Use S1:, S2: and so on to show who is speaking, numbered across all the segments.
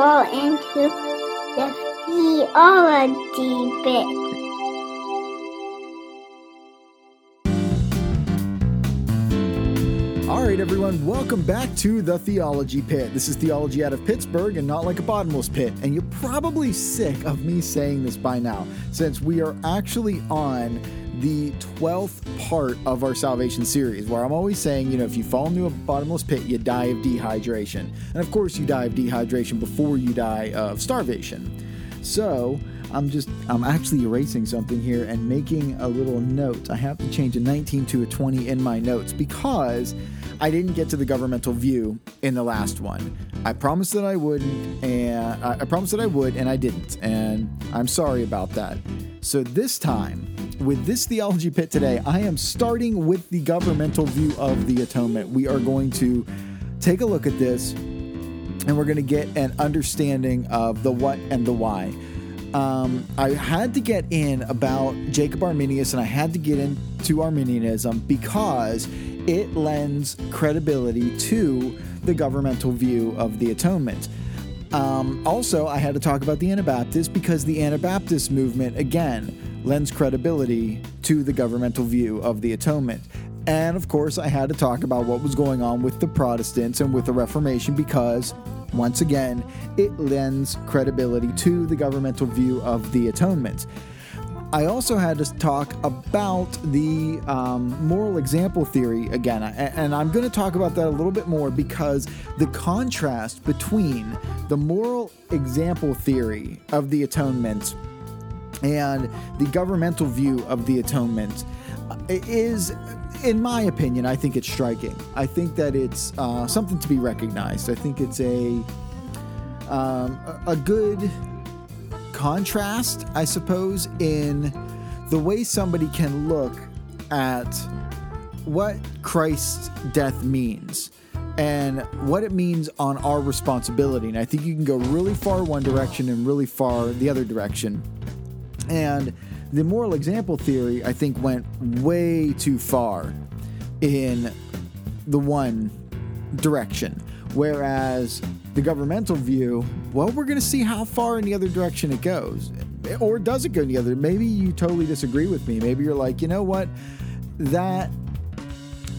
S1: go into the theology bit.
S2: All right, everyone, welcome back to the Theology Pit. This is theology out of Pittsburgh and not like a bottomless pit. And you're probably sick of me saying this by now, since we are actually on the 12th part of our salvation series, where I'm always saying, you know, if you fall into a bottomless pit, you die of dehydration. And of course, you die of dehydration before you die of starvation. So, I'm just, I'm actually erasing something here and making a little note. I have to change a 19 to a 20 in my notes because I didn't get to the governmental view in the last one. I promised that I wouldn't, and I promised that I would, and I didn't. And I'm sorry about that. So this time, with this theology pit today, I am starting with the governmental view of the atonement. We are going to take a look at this and we're going to get an understanding of the what and the why. Um, I had to get in about Jacob Arminius and I had to get into Arminianism because it lends credibility to the governmental view of the atonement. Um, also, I had to talk about the Anabaptists because the Anabaptist movement, again, lends credibility to the governmental view of the atonement. And of course, I had to talk about what was going on with the Protestants and with the Reformation because, once again, it lends credibility to the governmental view of the atonement. I also had to talk about the um, moral example theory again, and I'm going to talk about that a little bit more because the contrast between the moral example theory of the atonement and the governmental view of the atonement uh, is in my opinion, I think it's striking. I think that it's uh, something to be recognized. I think it's a um, a good contrast, I suppose, in the way somebody can look at what Christ's death means and what it means on our responsibility. And I think you can go really far one direction and really far the other direction. And the moral example theory, I think, went way too far in the one direction. Whereas the governmental view, well, we're going to see how far in the other direction it goes. Or does it go in the other? Maybe you totally disagree with me. Maybe you're like, you know what? That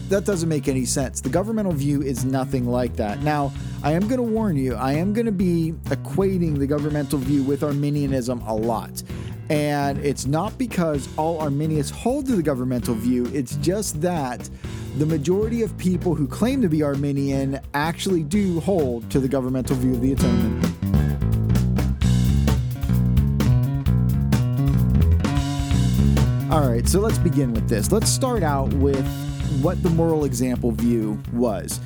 S2: that doesn't make any sense. The governmental view is nothing like that. Now, I am going to warn you, I am going to be equating the governmental view with Arminianism a lot. And it's not because all Arminians hold to the governmental view, it's just that the majority of people who claim to be Arminian actually do hold to the governmental view of the atonement. All right, so let's begin with this. Let's start out with what the moral example view was.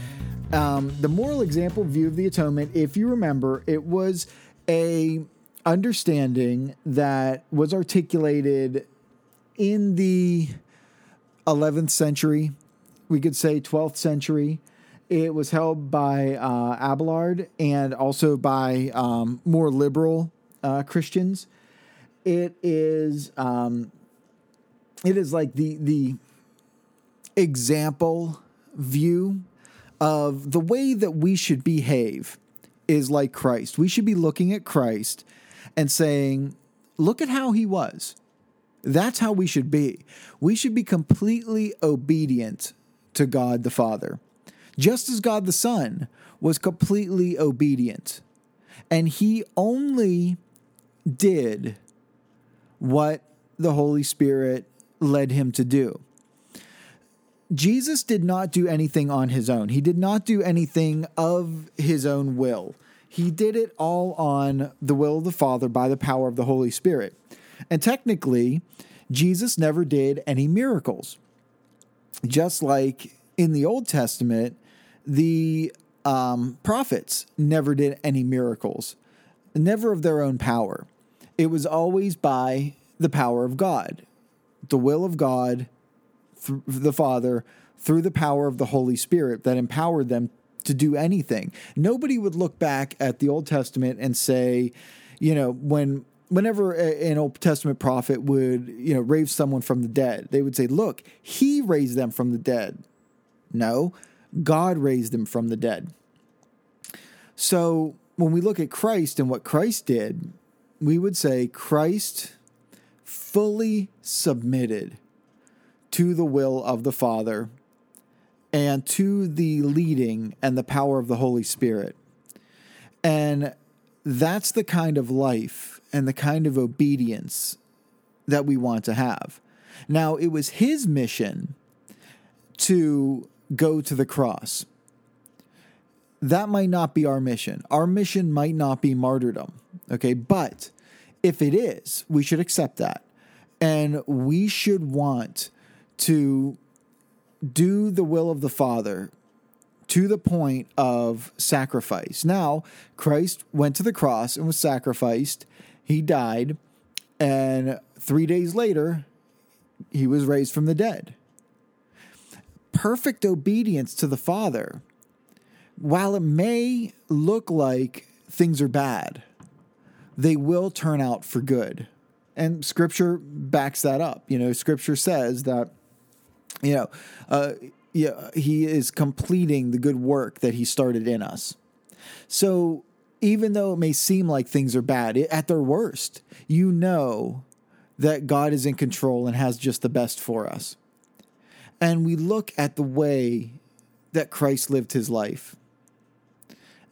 S2: Um, the moral example view of the atonement, if you remember, it was a understanding that was articulated in the 11th century we could say 12th century. It was held by uh, Abelard and also by um, more liberal uh, Christians. It is um, it is like the the example view of the way that we should behave is like Christ. We should be looking at Christ and saying, "Look at how he was." That's how we should be. We should be completely obedient to God the Father, just as God the Son was completely obedient. And he only did what the Holy Spirit led him to do. Jesus did not do anything on his own. He did not do anything of his own will. He did it all on the will of the Father by the power of the Holy Spirit. And technically, Jesus never did any miracles just like in the Old Testament, the um, prophets never did any miracles, never of their own power. It was always by the power of God, the will of God, the Father, through the power of the Holy Spirit that empowered them to do anything. Nobody would look back at the Old Testament and say, you know, when whenever an Old Testament prophet would, you know, raise someone from the dead, they would say, "Look, he raised them from the dead." No, God raised them from the dead. So when we look at Christ and what Christ did, we would say Christ fully submitted to the will of the Father and to the leading and the power of the Holy Spirit. And that's the kind of life and the kind of obedience that we want to have. Now, it was his mission to go to the cross. That might not be our mission. Our mission might not be martyrdom. Okay. But if it is, we should accept that. And we should want to do the will of the Father to the point of sacrifice. Now, Christ went to the cross and was sacrificed. He died. And three days later, he was raised from the dead. Perfect obedience to the Father, while it may look like things are bad, they will turn out for good. And scripture backs that up. You know, scripture says that, you know, uh, yeah, he is completing the good work that he started in us. So even though it may seem like things are bad, at their worst, you know that God is in control and has just the best for us. And we look at the way that Christ lived his life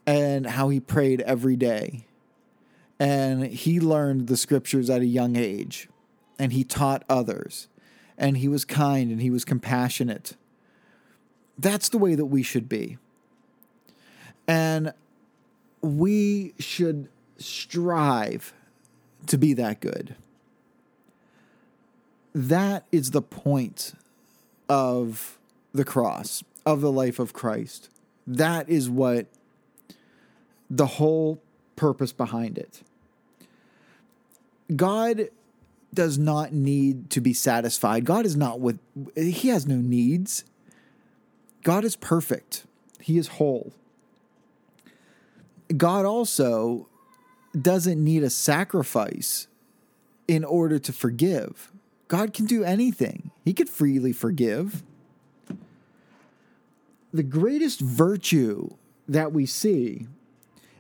S2: and how he prayed every day. And he learned the scriptures at a young age and he taught others and he was kind and he was compassionate. That's the way that we should be. And we should strive to be that good. That is the point of the cross, of the life of Christ. That is what the whole purpose behind it. God does not need to be satisfied. God is not with, He has no needs. God is perfect, He is whole. God also doesn't need a sacrifice in order to forgive. God can do anything, He could freely forgive. The greatest virtue that we see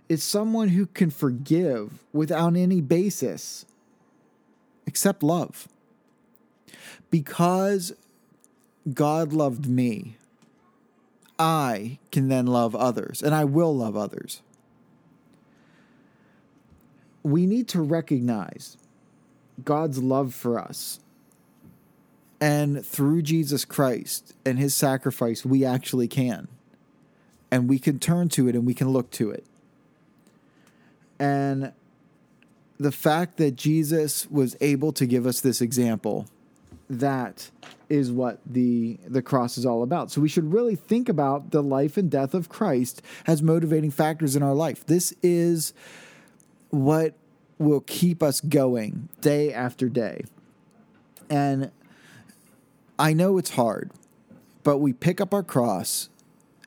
S2: is someone who can forgive without any basis except love. Because God loved me, I can then love others, and I will love others. We need to recognize God's love for us. And through Jesus Christ and his sacrifice, we actually can. And we can turn to it and we can look to it. And the fact that Jesus was able to give us this example, that is what the the cross is all about. So we should really think about the life and death of Christ as motivating factors in our life. This is what will keep us going day after day. And I know it's hard, but we pick up our cross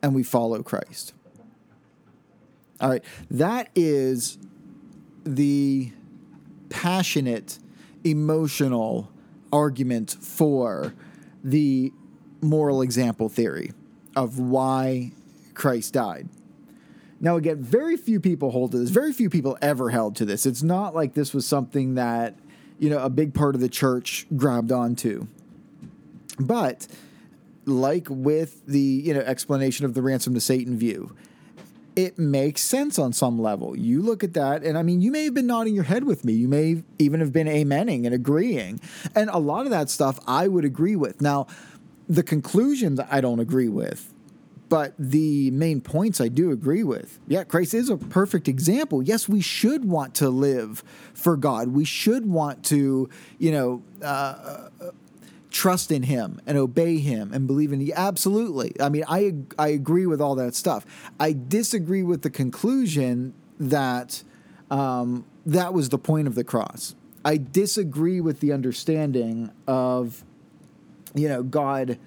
S2: and we follow Christ. All right, that is the passionate, emotional argument for the moral example theory of why Christ died. Now, again, very few people hold to this. Very few people ever held to this. It's not like this was something that, you know, a big part of the church grabbed onto. But like with the, you know, explanation of the ransom to Satan view, it makes sense on some level. You look at that, and I mean, you may have been nodding your head with me. You may even have been amening and agreeing. And a lot of that stuff I would agree with. Now, the conclusions I don't agree with, but the main points I do agree with. Yeah, Christ is a perfect example. Yes, we should want to live for God. We should want to, you know, uh, trust in him and obey him and believe in him. Absolutely. I mean, I I agree with all that stuff. I disagree with the conclusion that um, that was the point of the cross. I disagree with the understanding of you know God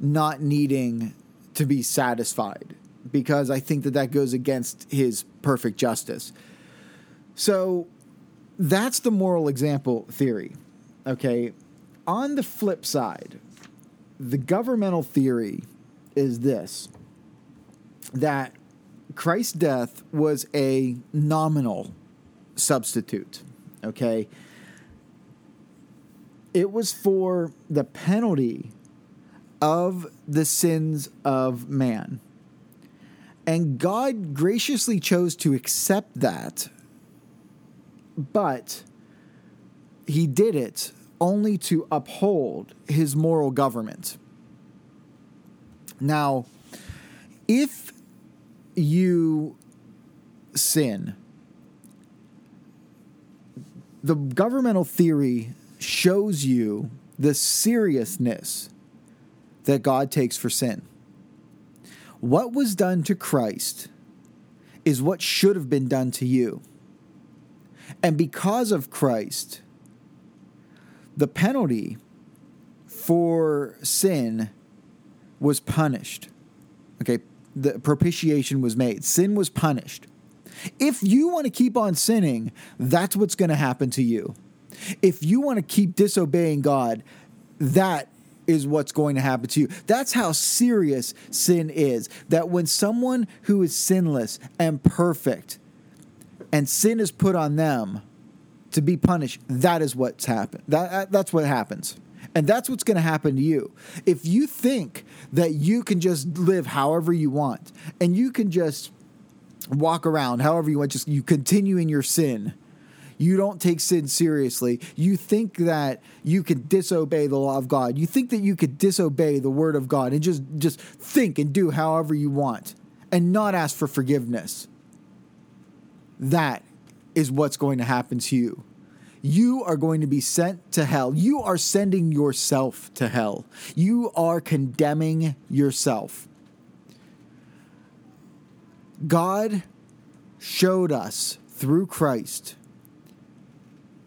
S2: not needing to be satisfied because I think that that goes against his perfect justice. So that's the moral example theory. Okay, on the flip side, the governmental theory is this that Christ's death was a nominal substitute. Okay. It was for the penalty of the sins of man. And God graciously chose to accept that, but he did it only to uphold his moral government. Now, if you sin, the governmental theory shows you the seriousness that God takes for sin. What was done to Christ is what should have been done to you. And because of Christ, the penalty for sin was punished. Okay, the propitiation was made. Sin was punished. If you want to keep on sinning, that's what's going to happen to you. If you want to keep disobeying God, that is what's going to happen to you. That's how serious sin is. That when someone who is sinless and perfect and sin is put on them to be punished, that is what's happened. That, that's what happens. And that's what's going to happen to you. If you think that you can just live however you want and you can just walk around however you want, just you continue in your sin, you don't take sin seriously. You think that you can disobey the law of God. You think that you could disobey the word of God and just just think and do however you want and not ask for forgiveness. That is what's going to happen to you you are going to be sent to hell. You are sending yourself to hell. You are condemning yourself. God showed us through Christ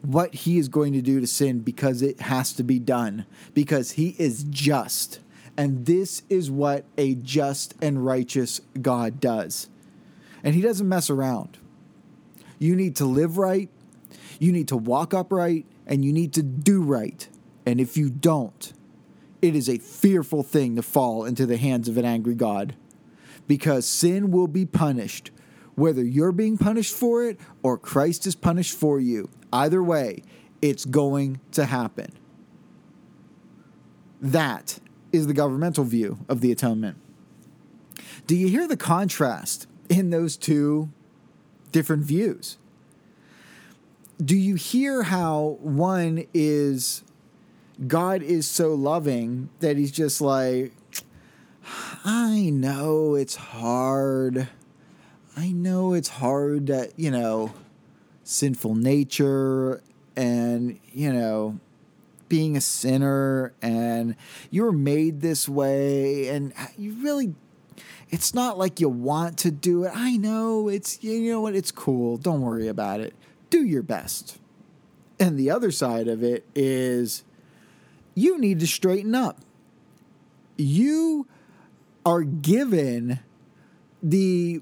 S2: what he is going to do to sin because it has to be done, because he is just. And this is what a just and righteous God does. And he doesn't mess around. You need to live right you need to walk upright and you need to do right. And if you don't, it is a fearful thing to fall into the hands of an angry God because sin will be punished, whether you're being punished for it or Christ is punished for you. Either way, it's going to happen. That is the governmental view of the atonement. Do you hear the contrast in those two different views? do you hear how one is God is so loving that he's just like, I know it's hard. I know it's hard that, you know, sinful nature and, you know, being a sinner and you were made this way and you really it's not like you want to do it. I know it's you know what it's cool. Don't worry about it do your best. And the other side of it is you need to straighten up. You are given the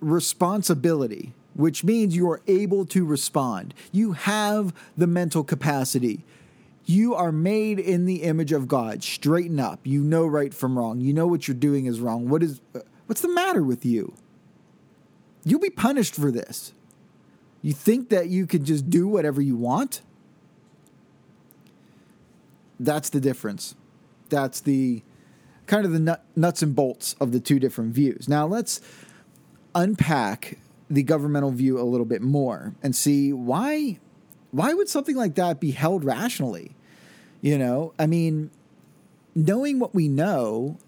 S2: responsibility, which means you are able to respond. You have the mental capacity. You are made in the image of God. Straighten up. You know right from wrong. You know what you're doing is wrong. What is what's the matter with you? You'll be punished for this. You think that you can just do whatever you want? That's the difference. That's the kind of the nut, nuts and bolts of the two different views. Now let's unpack the governmental view a little bit more and see why why would something like that be held rationally? You know, I mean, knowing what we know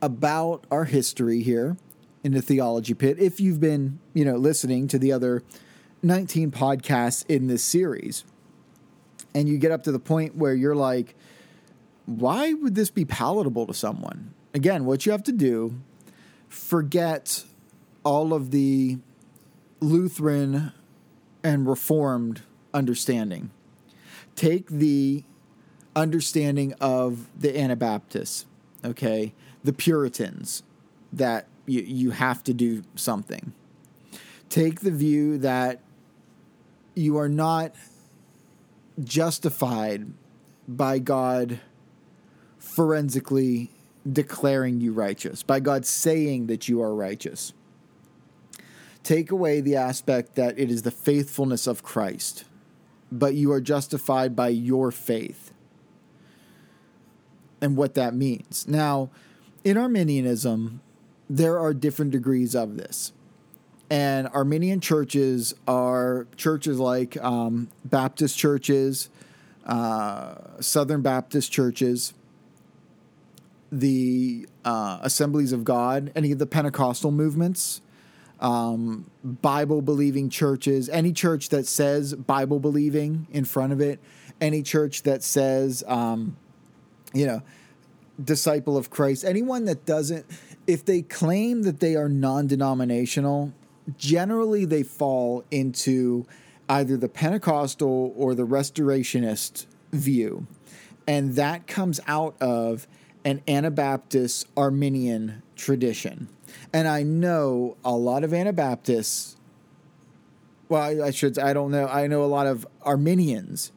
S2: about our history here in the theology pit, if you've been, you know, listening to the other 19 podcasts in this series, and you get up to the point where you're like, why would this be palatable to someone? Again, what you have to do, forget all of the Lutheran and Reformed understanding. Take the understanding of the Anabaptists, okay, the Puritans, that you, you have to do something. Take the view that you are not justified by God forensically declaring you righteous, by God saying that you are righteous. take away the aspect that it is the faithfulness of Christ, but you are justified by your faith and what that means. Now, in Arminianism, there are different degrees of this. And Arminian churches are churches like um, Baptist churches, uh, Southern Baptist churches, the uh, Assemblies of God, any of the Pentecostal movements, um, Bible believing churches, any church that says Bible believing in front of it, any church that says, um, you know, disciple of Christ, anyone that doesn't, if they claim that they are non denominational, generally they fall into either the Pentecostal or the Restorationist view. And that comes out of an Anabaptist Arminian tradition. And I know a lot of Anabaptists, well, I should, I don't know, I know a lot of Arminians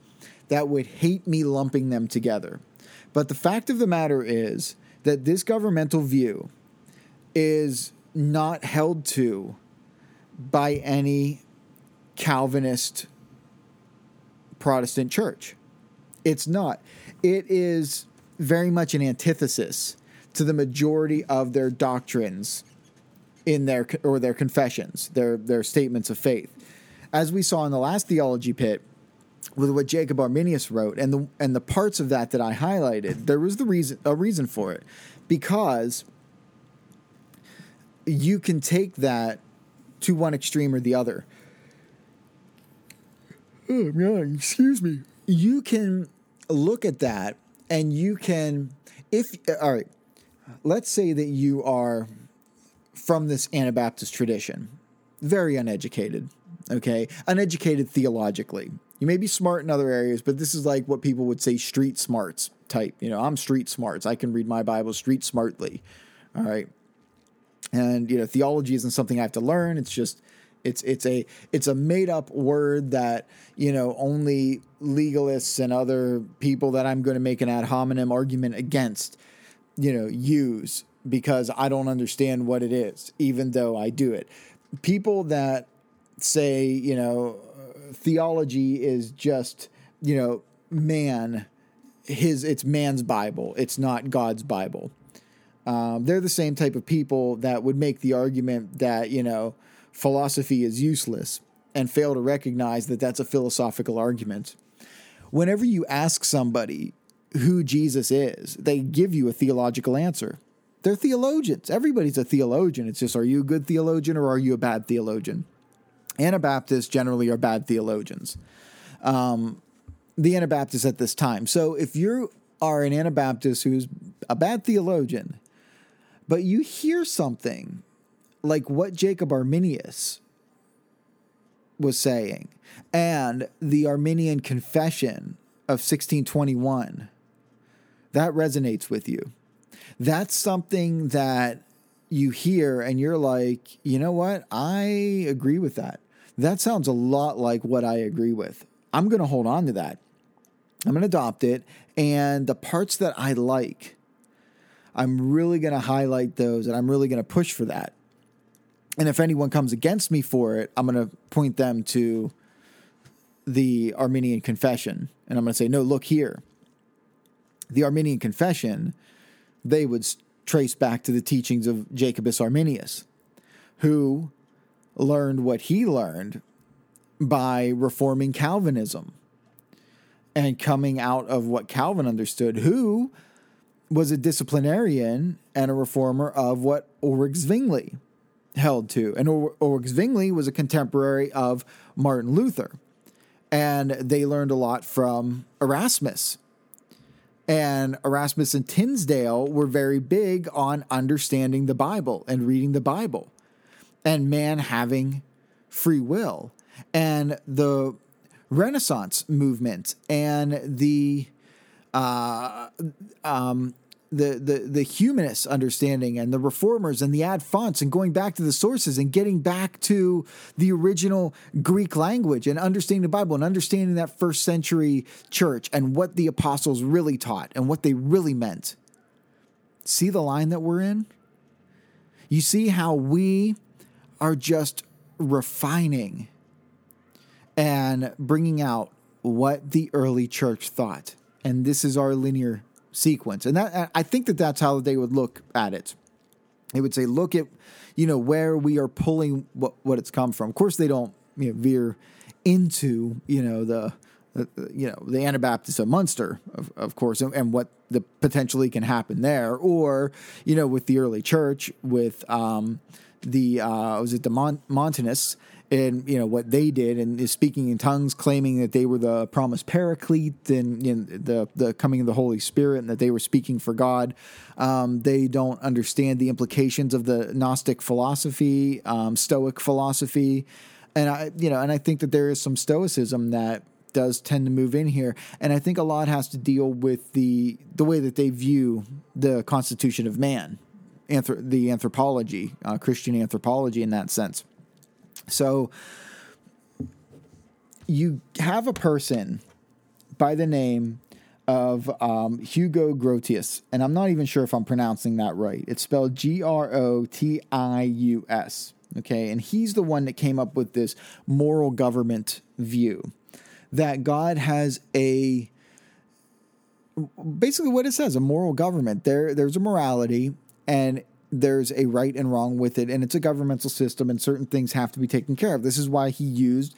S2: that would hate me lumping them together. But the fact of the matter is that this governmental view is not held to by any Calvinist Protestant church. It's not. It is very much an antithesis to the majority of their doctrines in their or their confessions, their their statements of faith. As we saw in the last theology pit with what Jacob Arminius wrote and the and the parts of that that I highlighted, there was the reason a reason for it because you can take that to one extreme or the other. Oh, excuse me. You can look at that and you can, if, all right, let's say that you are from this Anabaptist tradition, very uneducated, okay? Uneducated theologically. You may be smart in other areas, but this is like what people would say street smarts type. You know, I'm street smarts. I can read my Bible street smartly. All right. And you know, theology isn't something I have to learn. It's just it's it's a it's a made up word that you know only legalists and other people that I'm going to make an ad hominem argument against, you know, use because I don't understand what it is, even though I do it. People that say you know theology is just you know man his it's man's Bible. It's not God's Bible. Um, they're the same type of people that would make the argument that you know philosophy is useless and fail to recognize that that's a philosophical argument. Whenever you ask somebody who Jesus is, they give you a theological answer. They're theologians. Everybody's a theologian. It's just, are you a good theologian or are you a bad theologian? Anabaptists generally are bad theologians. Um, the Anabaptists at this time. So if you are an Anabaptist who's a bad theologian, but you hear something like what Jacob Arminius was saying and the Arminian Confession of 1621, that resonates with you. That's something that you hear and you're like, you know what? I agree with that. That sounds a lot like what I agree with. I'm going to hold on to that. I'm going to adopt it. And the parts that I like, I'm really going to highlight those and I'm really going to push for that. And if anyone comes against me for it, I'm going to point them to the Arminian Confession. And I'm going to say, no, look here. The Arminian Confession, they would trace back to the teachings of Jacobus Arminius, who learned what he learned by reforming Calvinism and coming out of what Calvin understood, who was a disciplinarian and a reformer of what Ulrich Zwingli held to. And Ulrich Zwingli was a contemporary of Martin Luther. And they learned a lot from Erasmus. And Erasmus and Tinsdale were very big on understanding the Bible and reading the Bible and man having free will. And the Renaissance movement and the uh, um, the, the the humanist understanding and the reformers and the ad fontes and going back to the sources and getting back to the original Greek language and understanding the Bible and understanding that first century church and what the apostles really taught and what they really meant. See the line that we're in? You see how we are just refining and bringing out what the early church thought. And this is our linear sequence. And that I think that that's how they would look at it. They would say, look at, you know, where we are pulling what, what it's come from. Of course, they don't you know, veer into, you know, the, you know, the Anabaptists of Munster, of, of course, and, and, what the potentially can happen there, or, you know, with the early church, with um, the, uh, was it the Mon- Montanists, and you know what they did and is speaking in tongues claiming that they were the promised paraclete and you know, the the coming of the holy spirit and that they were speaking for god. Um, they don't understand the implications of the gnostic philosophy um, stoic philosophy. And i you know and i think that there is some stoicism that does tend to move in here. And i think a lot has to deal with the the way that they view the constitution of man anthrop- the anthropology uh, christian anthropology in that sense so you have a person by the name of um, Hugo Grotius, and I'm not even sure if I'm pronouncing that right. It's spelled G R O T I U S. Okay, and he's the one that came up with this moral government view that God has a basically what it says a moral government. There, there's a morality, and there's a right and wrong with it, and it's a governmental system, and certain things have to be taken care of. This is why he used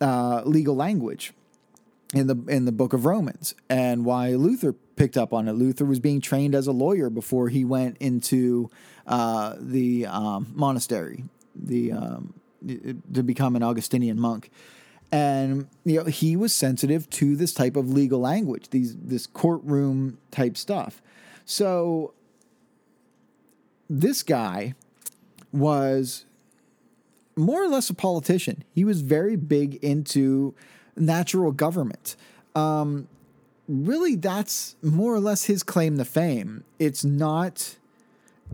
S2: uh, legal language in the in the book of Romans, and why Luther picked up on it. Luther was being trained as a lawyer before he went into uh, the um, monastery, the um, to become an Augustinian monk. And you know he was sensitive to this type of legal language, these this courtroom type stuff. So this guy was more or less a politician. He was very big into natural government. Um, really, that's more or less his claim to fame. It's not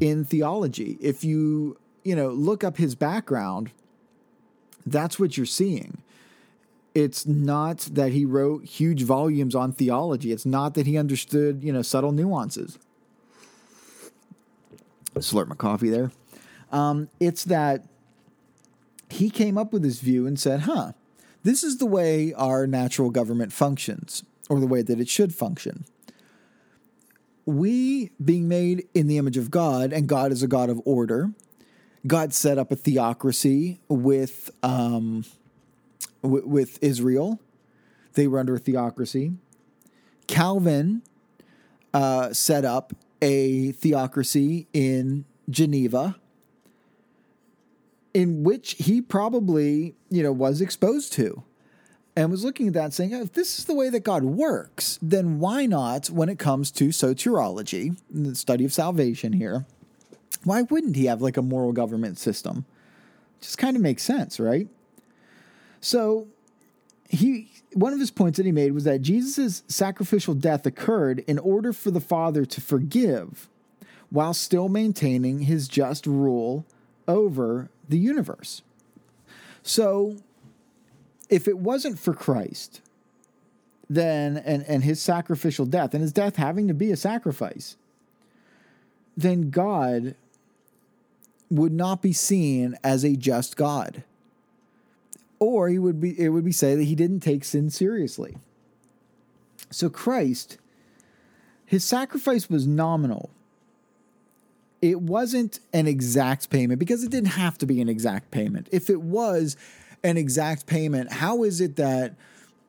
S2: in theology. If you, you know, look up his background, that's what you're seeing. It's not that he wrote huge volumes on theology. It's not that he understood, you know, subtle nuances slurp my coffee there. Um, it's that he came up with this view and said, huh, this is the way our natural government functions, or the way that it should function. We, being made in the image of God, and God is a God of order, God set up a theocracy with, um, w- with Israel. They were under a theocracy. Calvin uh, set up a theocracy in Geneva in which he probably, you know, was exposed to and was looking at that saying, oh, if this is the way that God works, then why not when it comes to soteriology, the study of salvation here, why wouldn't he have like a moral government system? Just kind of makes sense, right? So he one of his points that he made was that Jesus' sacrificial death occurred in order for the Father to forgive while still maintaining his just rule over the universe. So, if it wasn't for Christ, then and, and his sacrificial death, and his death having to be a sacrifice, then God would not be seen as a just God or he would be it would be say that he didn't take sin seriously. So Christ his sacrifice was nominal. It wasn't an exact payment because it didn't have to be an exact payment. If it was an exact payment, how is it that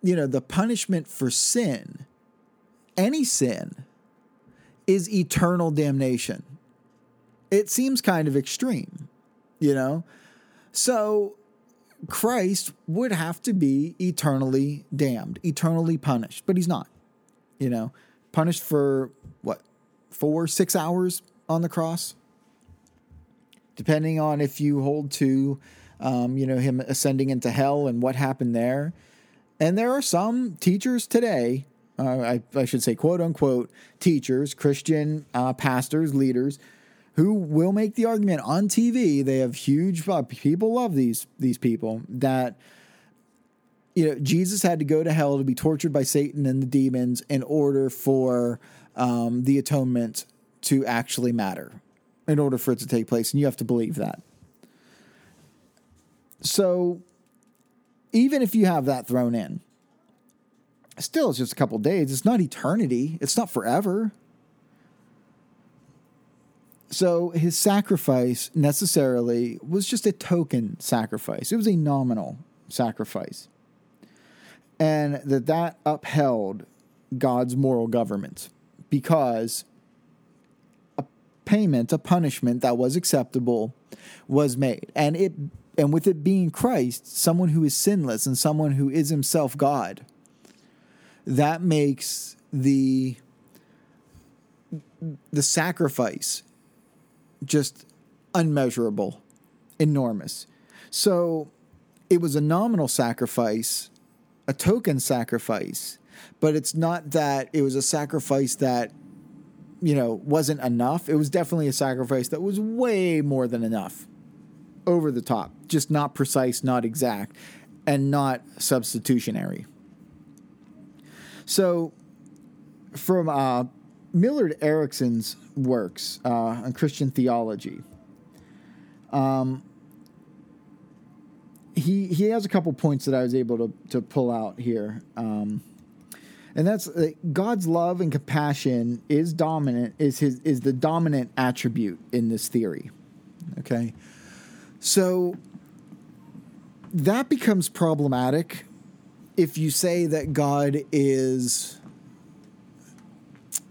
S2: you know the punishment for sin, any sin, is eternal damnation? It seems kind of extreme, you know? So Christ would have to be eternally damned, eternally punished, but he's not. You know, punished for what, four, six hours on the cross? Depending on if you hold to, um, you know, him ascending into hell and what happened there. And there are some teachers today, uh, I, I, should say, quote unquote, teachers, Christian uh, pastors, leaders, who will make the argument on TV. They have huge uh, people love these these people that you know Jesus had to go to hell to be tortured by Satan and the demons in order for um, the atonement to actually matter, in order for it to take place, and you have to believe that. so even if you have that thrown in, still it's just a couple days. It's not eternity. It's not forever. So his sacrifice necessarily was just a token sacrifice. It was a nominal sacrifice. And that that upheld God's moral government because a payment, a punishment that was acceptable was made. And it and with it being Christ, someone who is sinless and someone who is himself God, that makes the the sacrifice just unmeasurable, enormous. So it was a nominal sacrifice, a token sacrifice, but it's not that it was a sacrifice that you know wasn't enough. It was definitely a sacrifice that was way more than enough. Over the top, just not precise, not exact, and not substitutionary. So, from uh, Millard Erickson's works uh, on Christian theology, um, he he has a couple points that I was able to to pull out here, um, and that's uh, God's love and compassion is dominant is his is the dominant attribute in this theory. Okay, so that becomes problematic if you say that God is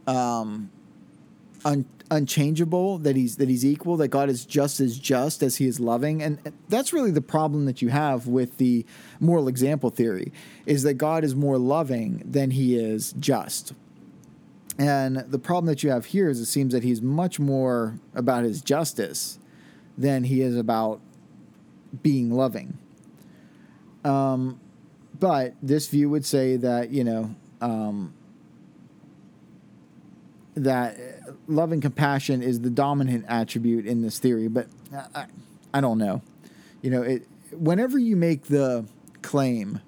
S2: um, un- unchangeable, that he's that he's equal, that God is just as just as he is loving, and that's really the problem that you have with the moral example theory, is that God is more loving than he is just. And the problem that you have here is it seems that he's much more about his justice than he is about being loving. Um, but this view would say that you know um, that uh, love and compassion is the dominant attribute in this theory. But I, I don't know. You know, it, whenever you make the claim,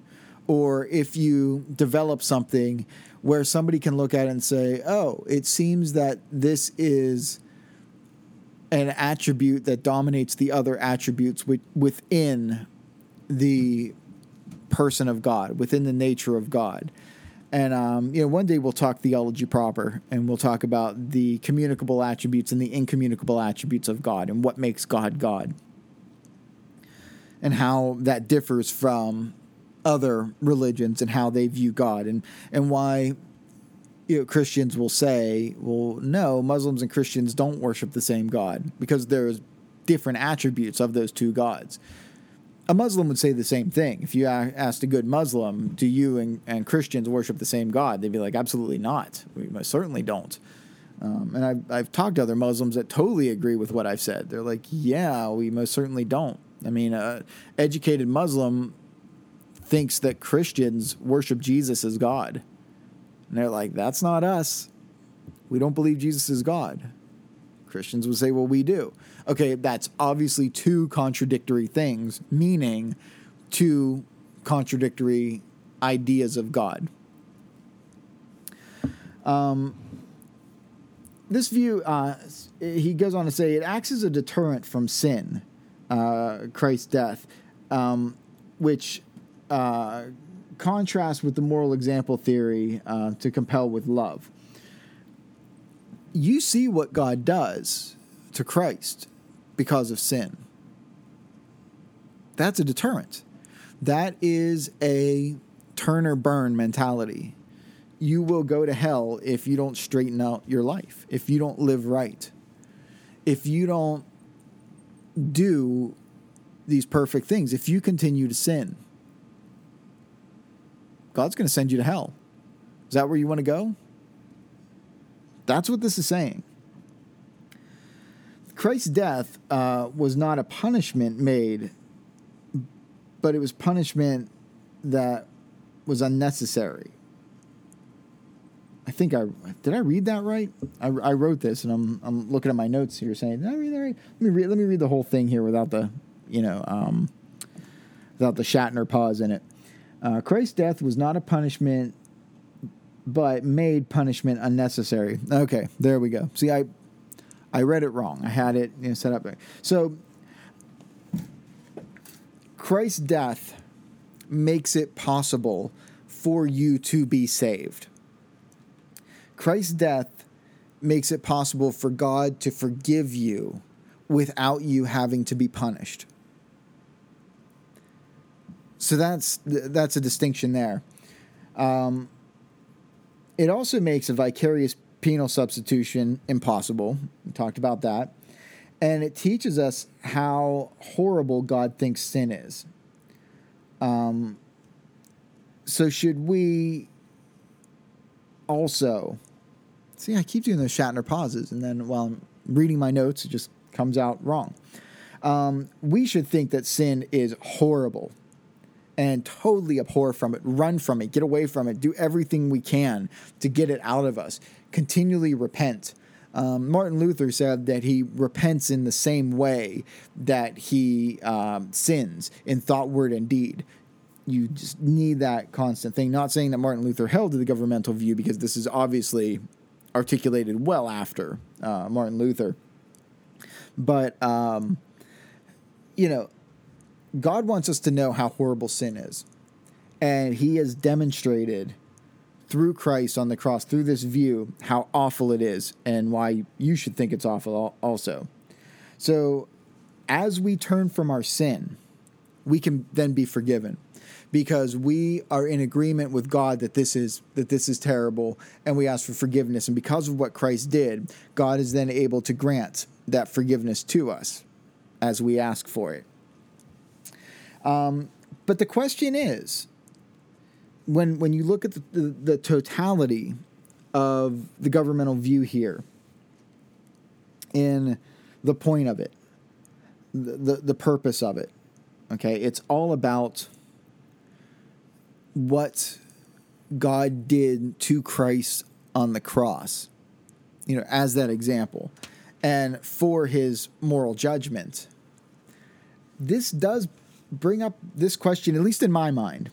S2: or if you develop something where somebody can look at it and say, "Oh, it seems that this is." an attribute that dominates the other attributes within the person of God, within the nature of God. And um, you know, one day we'll talk theology proper, and we'll talk about the communicable attributes and the incommunicable attributes of God, and what makes God God, and how that differs from other religions and how they view God, and and why you know, Christians will say, well, no, Muslims and Christians don't worship the same God because there's different attributes of those two gods a Muslim would say the same thing. If you asked a good Muslim, do you and, and Christians worship the same God? They'd be like, absolutely not. We most certainly don't. Um, and I've, I've talked to other Muslims that totally agree with what I've said. They're like, yeah, we most certainly don't. I mean, an educated Muslim thinks that Christians worship Jesus as God. And they're like, that's not us. We don't believe Jesus is God. Christians would say, well, we do. Okay, that's obviously two contradictory things, meaning two contradictory ideas of God. Um, this view, uh, he goes on to say, it acts as a deterrent from sin, uh, Christ's death, um, which uh, contrasts with the moral example theory uh, to compel with love you see what God does to Christ because of sin. That's a deterrent. That is a turn or burn mentality. You will go to hell if you don't straighten out your life, if you don't live right, if you don't do these perfect things, if you continue to sin. God's going to send you to hell. Is that where you want to go? That's what this is saying. Christ's death uh, was not a punishment made, but it was punishment that was unnecessary. I think I did. I read that right. I, I wrote this, and I'm I'm looking at my notes here, saying, "Did I read that right?" Let me read. Let me read the whole thing here without the, you know, um, without the Shatner pause in it. Uh, Christ's death was not a punishment but made punishment unnecessary. Okay, there we go. See, I I read it wrong. I had it you know, set up. So Christ's death makes it possible for you to be saved. Christ's death makes it possible for God to forgive you without you having to be punished. So that's that's a distinction there. Um, it also makes a vicarious penal substitution impossible. We talked about that. And it teaches us how horrible God thinks sin is. Um, so, should we also see? I keep doing those Shatner pauses, and then while I'm reading my notes, it just comes out wrong. Um, we should think that sin is horrible and totally abhor from it, run from it, get away from it, do everything we can to get it out of us, continually repent. Um, Martin Luther said that he repents in the same way that he um, sins in thought, word, and deed. You just need that constant thing. Not saying that Martin Luther held to the governmental view because this is obviously articulated well after uh, Martin Luther. But, um, you know, God wants us to know how horrible sin is. And he has demonstrated through Christ on the cross, through this view, how awful it is and why you should think it's awful also. So, as we turn from our sin, we can then be forgiven because we are in agreement with God that this is that this is terrible and we ask for forgiveness and because of what Christ did, God is then able to grant that forgiveness to us as we ask for it. Um, but the question is, when when you look at the, the, the totality of the governmental view here, in the point of it, the, the, the purpose of it, okay, it's all about what God did to Christ on the cross, you know, as that example, and for his moral judgment. This does bring up this question, at least in my mind,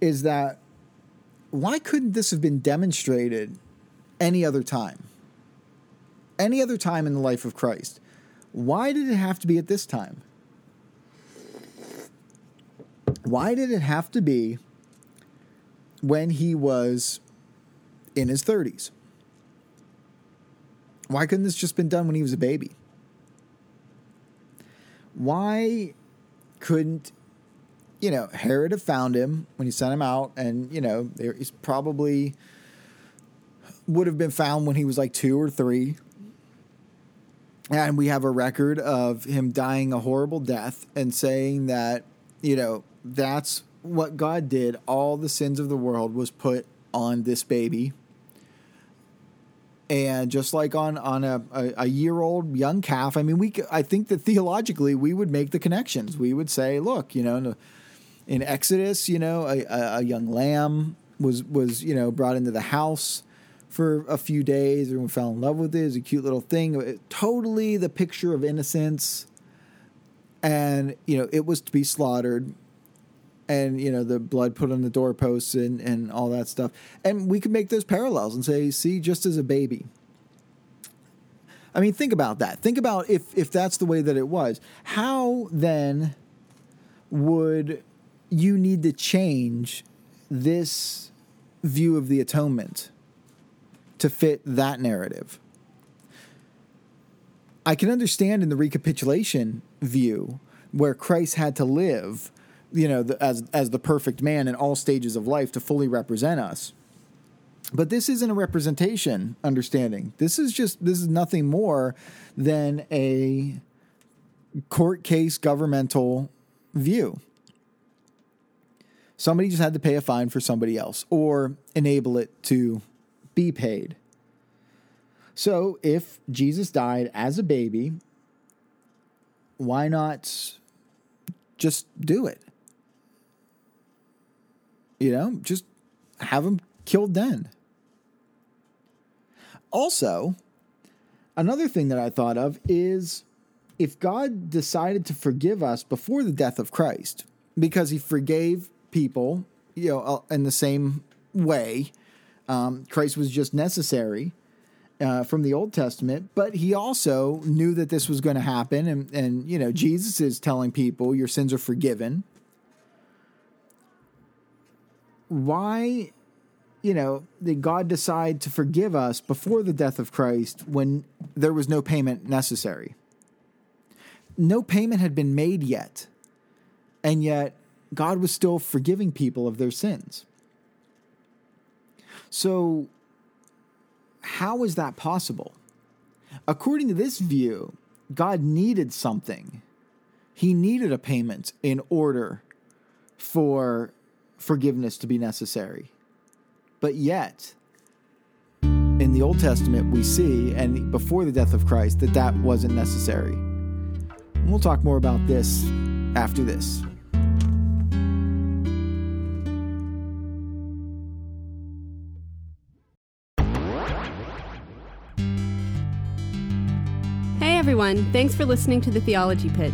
S2: is that why couldn't this have been demonstrated any other time? Any other time in the life of Christ? Why did it have to be at this time? Why did it have to be when he was in his 30s? Why couldn't this just been done when he was a baby? Why couldn't, you know, Herod have found him when he sent him out, and you know, he's probably would have been found when he was like two or three. And we have a record of him dying a horrible death and saying that, you know, that's what God did. All the sins of the world was put on this baby and just like on on a, a, a, year old young calf i mean we i think that theologically we would make the connections. We would say look you know in exodus you know a, a young lamb was was you know brought into the house for a few days. Everyone fell in love with it. It's a cute little thing. It, totally the picture of innocence. And you know it was to be slaughtered and you know the blood put on the doorposts and and all that stuff. And we could make those parallels and say see just as a baby. I mean think about that. Think about if if that's the way that it was. How then would you need to change this view of the atonement to fit that narrative? I can understand in the recapitulation view where christ had to live you know, the, as as the perfect man in all stages of life to fully represent us. But this isn't a representation understanding. This is just this is nothing more than a court case governmental view. Somebody just had to pay a fine for somebody else or enable it to be paid. So if Jesus died as a baby, why not just do it? You know, just have him killed then. Also, another thing that I thought of is if God decided to forgive us before the death of Christ, because he forgave people, you know, uh, in the same way, um, Christ was just necessary. uh, from the Old Testament, but he also knew that this was going to happen. And, and, you know, Jesus is telling people your sins are forgiven. Why, you know, did God decide to forgive us before the death of Christ when there was no payment necessary? No payment had been made yet. And yet, God was still forgiving people of their sins. So, how is that possible? According to this view, God needed something. He needed a payment in order for forgiveness to be necessary. But yet, in the Old Testament, we see, and before the death of Christ, that that wasn't necessary. And we'll talk more about this after this.
S3: Hey everyone. Thanks for listening to the Theology Pit.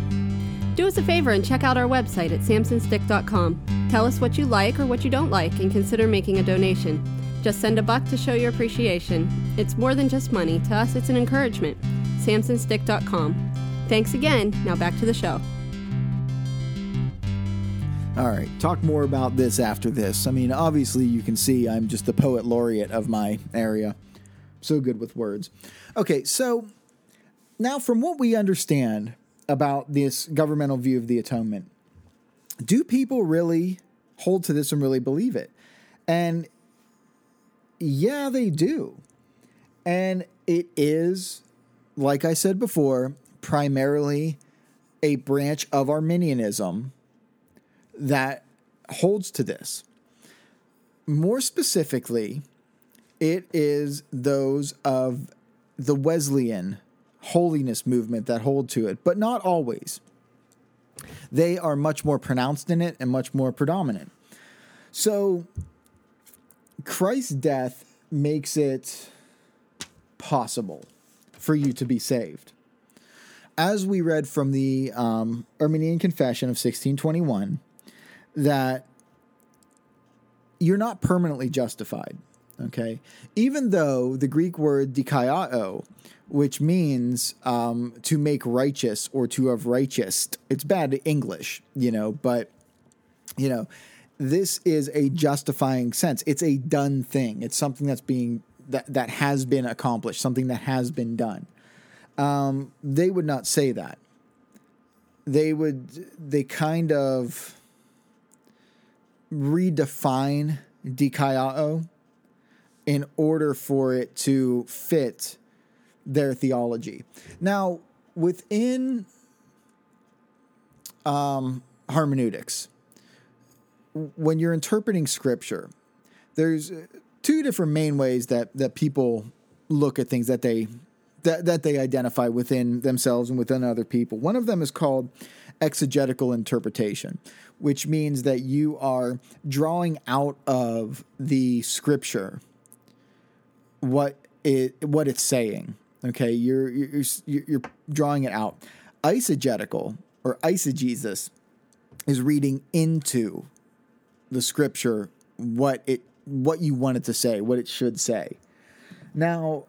S3: Do us a favor and check out our website at samsonstick.com. Tell us what you like or what you don't like and consider making a donation. Just send a buck to show your appreciation. It's more than just money. To us, it's an encouragement. samsonstick.com. Thanks again. Now back to the show.
S2: All right, talk more about this after this. I mean, obviously, you can see I'm just the poet laureate of my area. So good with words. Okay, so now, from what we understand about this governmental view of the atonement, do people really hold to this and really believe it? And yeah, they do. And it is, like I said before, primarily a branch of Arminianism that holds to this. More specifically, it is those of the Wesleyan holiness movement that hold to it, but not always. They are much more pronounced in it and much more predominant. So, Christ's death makes it possible for you to be saved. As we read from the um, Arminian Confession of 1621, that you're not permanently justified. Okay. Even though the Greek word dikaiao which means um, to make righteous or to have righteous. It's bad English, you know, but, you know, this is a justifying sense. It's a done thing. It's something that's being, that, that has been accomplished, something that has been done. Um, they would not say that. They would, they kind of redefine dikaiao in order for it to fit their theology. Now, within um, hermeneutics, when you're interpreting scripture, there's two different main ways that that people look at things that they that, that they identify within themselves and within other people. One of them is called exegetical interpretation, which means that you are drawing out of the scripture what it what it's saying. Okay, you're you're you're drawing it out. Eisegetical or eisegesis is reading into the scripture what it what you want it to say, what it should say. Now,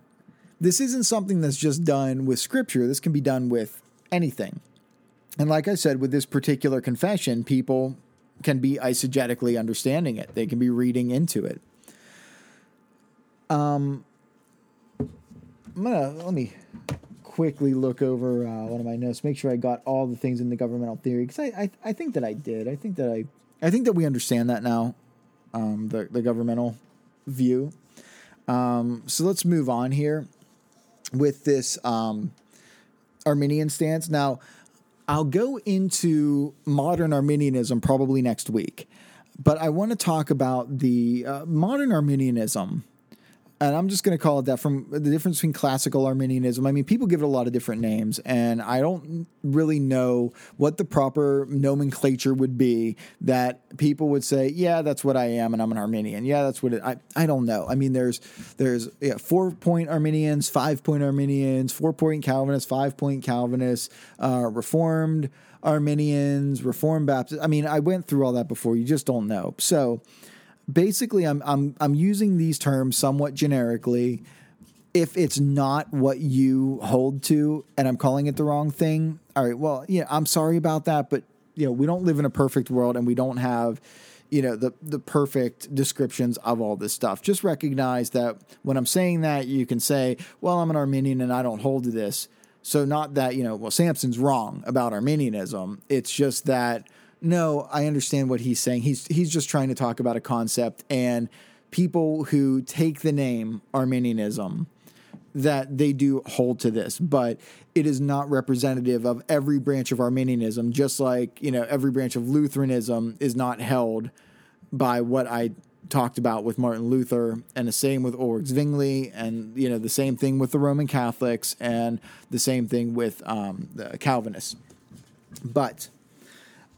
S2: this isn't something that's just done with scripture. This can be done with anything. And like I said, with this particular confession, people can be eisegetically understanding it. They can be reading into it. Um, I'm gonna let me quickly look over uh, one of my notes, make sure I got all the things in the governmental theory because I, I, I think that I did. I think that I I think that we understand that now, um, the the governmental view. Um, so let's move on here with this um, Arminian stance. Now, I'll go into modern Arminianism probably next week, but I want to talk about the uh, modern Arminianism and I'm just going to call it that from the difference between classical Arminianism. I mean, people give it a lot of different names, and I don't really know what the proper nomenclature would be that people would say, "Yeah, that's what I am, and I'm an Arminian." Yeah, that's what it, I. I don't know. I mean, there's there's yeah, four point Arminians, five point Arminians, four point Calvinists, five point Calvinists, uh, Reformed Arminians, Reformed Baptists. I mean, I went through all that before. You just don't know. So basically I'm I'm I'm using these terms somewhat generically if it's not what you hold to and I'm calling it the wrong thing, all right, well, yeah, I'm sorry about that, but you know, we don't live in a perfect world and we don't have you know the the perfect descriptions of all this stuff. Just recognize that when I'm saying that, you can say, "Well, I'm an Arminian and I don't hold to this." So not that you know, well, Samson's wrong about Arminianism. It's just that no, I understand what he's saying. He's he's just trying to talk about a concept and people who take the name Arminianism that they do hold to this, but it is not representative of every branch of Arminianism, just like, you know, every branch of Lutheranism is not held by what I talked about with Martin Luther, and the same with Ulrich Zwingli, and, you know, the same thing with the Roman Catholics, and the same thing with um, the Calvinists. But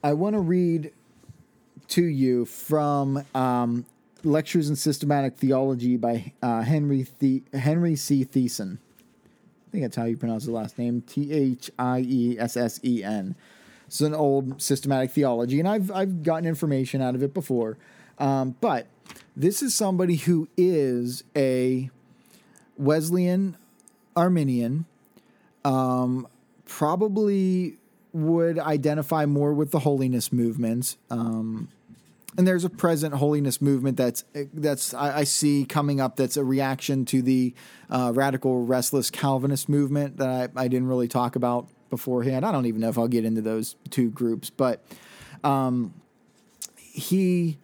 S2: I want to read to you from um, Lectures in Systematic Theology by uh, Henry the- Henry C. Thiessen. I think that's how you pronounce the last name. T H I E S S E N. It's an old systematic theology, and I've I've gotten information out of it before. Um, but this is somebody who is a Wesleyan Arminian, um, probably would identify more with the holiness movement. Um, and there's a present holiness movement that's that's I, I, see coming up that's a reaction to the uh, radical restless Calvinist movement that I, I, didn't really talk about beforehand. I don't even know if I'll get into those two groups, but um, he.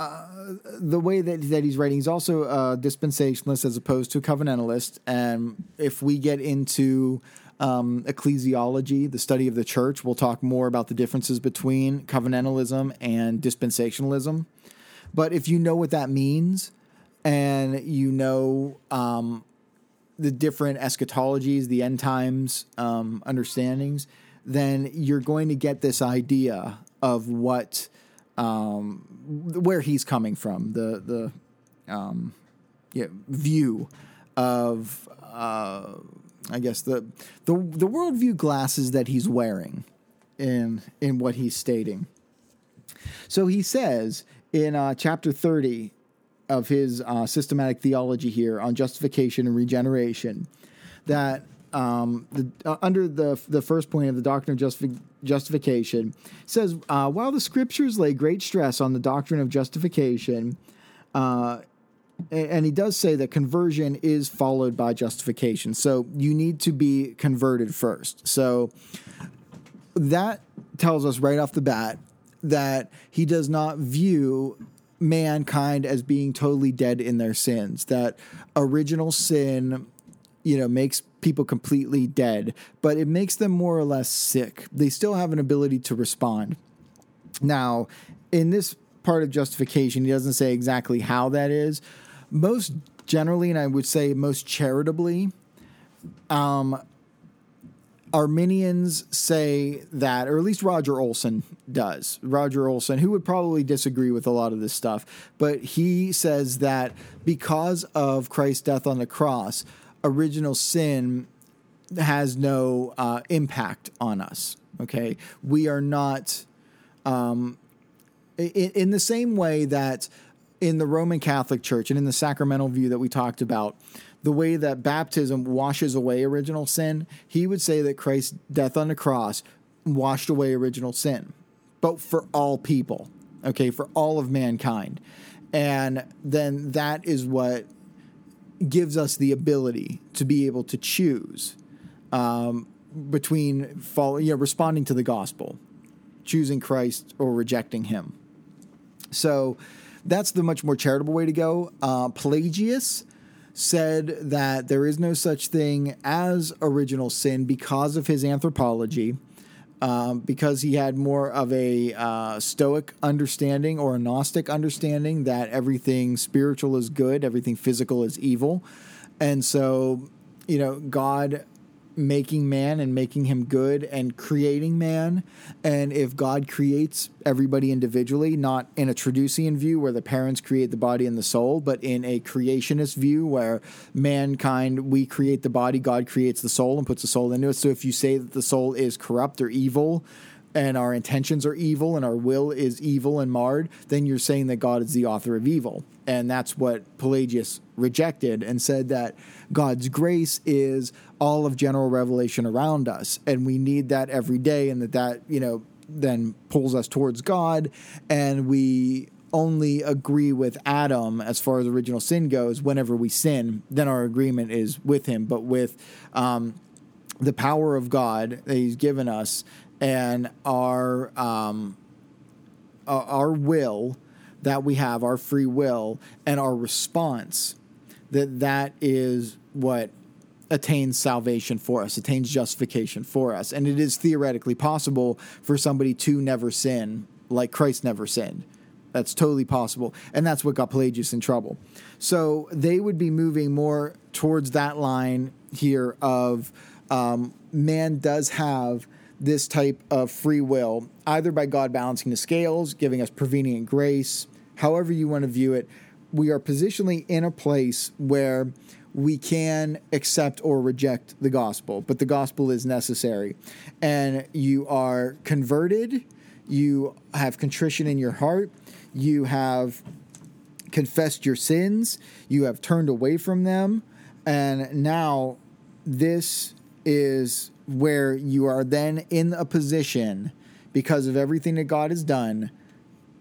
S2: Uh, the way that, that he's writing, he's also a dispensationalist as opposed to covenantalist. And if we get into um, ecclesiology, the study of the church. We'll talk more about the differences between covenantalism and dispensationalism. But if you know what that means and you know um, the different eschatologies, the end times um, understandings, then you're going to get this idea of what um, where he's coming from, the the um, yeah, view of uh, I guess the the the worldview glasses that he's wearing in in what he's stating. So he says in uh, chapter thirty of his uh, systematic theology here on justification and regeneration that um, the, uh, under the the first point of the doctrine of justifi- justification says uh, while the scriptures lay great stress on the doctrine of justification uh, and he does say that conversion is followed by justification. So you need to be converted first. So that tells us right off the bat that he does not view mankind as being totally dead in their sins. That original sin, you know, makes people completely dead, but it makes them more or less sick. They still have an ability to respond. Now, in this part of justification, he doesn't say exactly how that is, most generally, and I would say most charitably, um, Arminians say that, or at least Roger Olson does. Roger Olson, who would probably disagree with a lot of this stuff, but he says that because of Christ's death on the cross, original sin has no uh, impact on us. Okay, we are not um, in, in the same way that in the Roman Catholic Church and in the sacramental view that we talked about, the way that baptism washes away original sin, he would say that Christ's death on the cross washed away original sin, but for all people, okay, for all of mankind. And then that is what gives us the ability to be able to choose um, between follow, you know, responding to the gospel, choosing Christ or rejecting him. So, that's the much more charitable way to go. Uh, Pelagius said that there is no such thing as original sin because of his anthropology. Um, because he had more of a uh, Stoic understanding or a Gnostic understanding that everything spiritual is good, everything physical is evil. And so, you know, God making man and making him good and creating man. And if God creates everybody individually, not in a Traducian view where the parents create the body and the soul, but in a creationist view where mankind, we create the body, God creates the soul and puts the soul into it. So if you say that the soul is corrupt or evil, and our intentions are evil and our will is evil and marred, then you're saying that God is the author of evil. And that's what Pelagius rejected and said that God's grace is all of general revelation around us. And we need that every day, and that that, you know, then pulls us towards God. And we only agree with Adam as far as original sin goes whenever we sin, then our agreement is with him. But with um, the power of God that he's given us and our um, our will that we have, our free will, and our response, that that is what attains salvation for us, attains justification for us. And it is theoretically possible for somebody to never sin like Christ never sinned. That's totally possible. And that's what got Pelagius in trouble. So they would be moving more towards that line here of um, man does have this type of free will, either by God balancing the scales, giving us prevenient grace, however you want to view it. We are positionally in a place where we can accept or reject the gospel, but the gospel is necessary. And you are converted, you have contrition in your heart, you have confessed your sins, you have turned away from them, and now this is where you are then in a position because of everything that God has done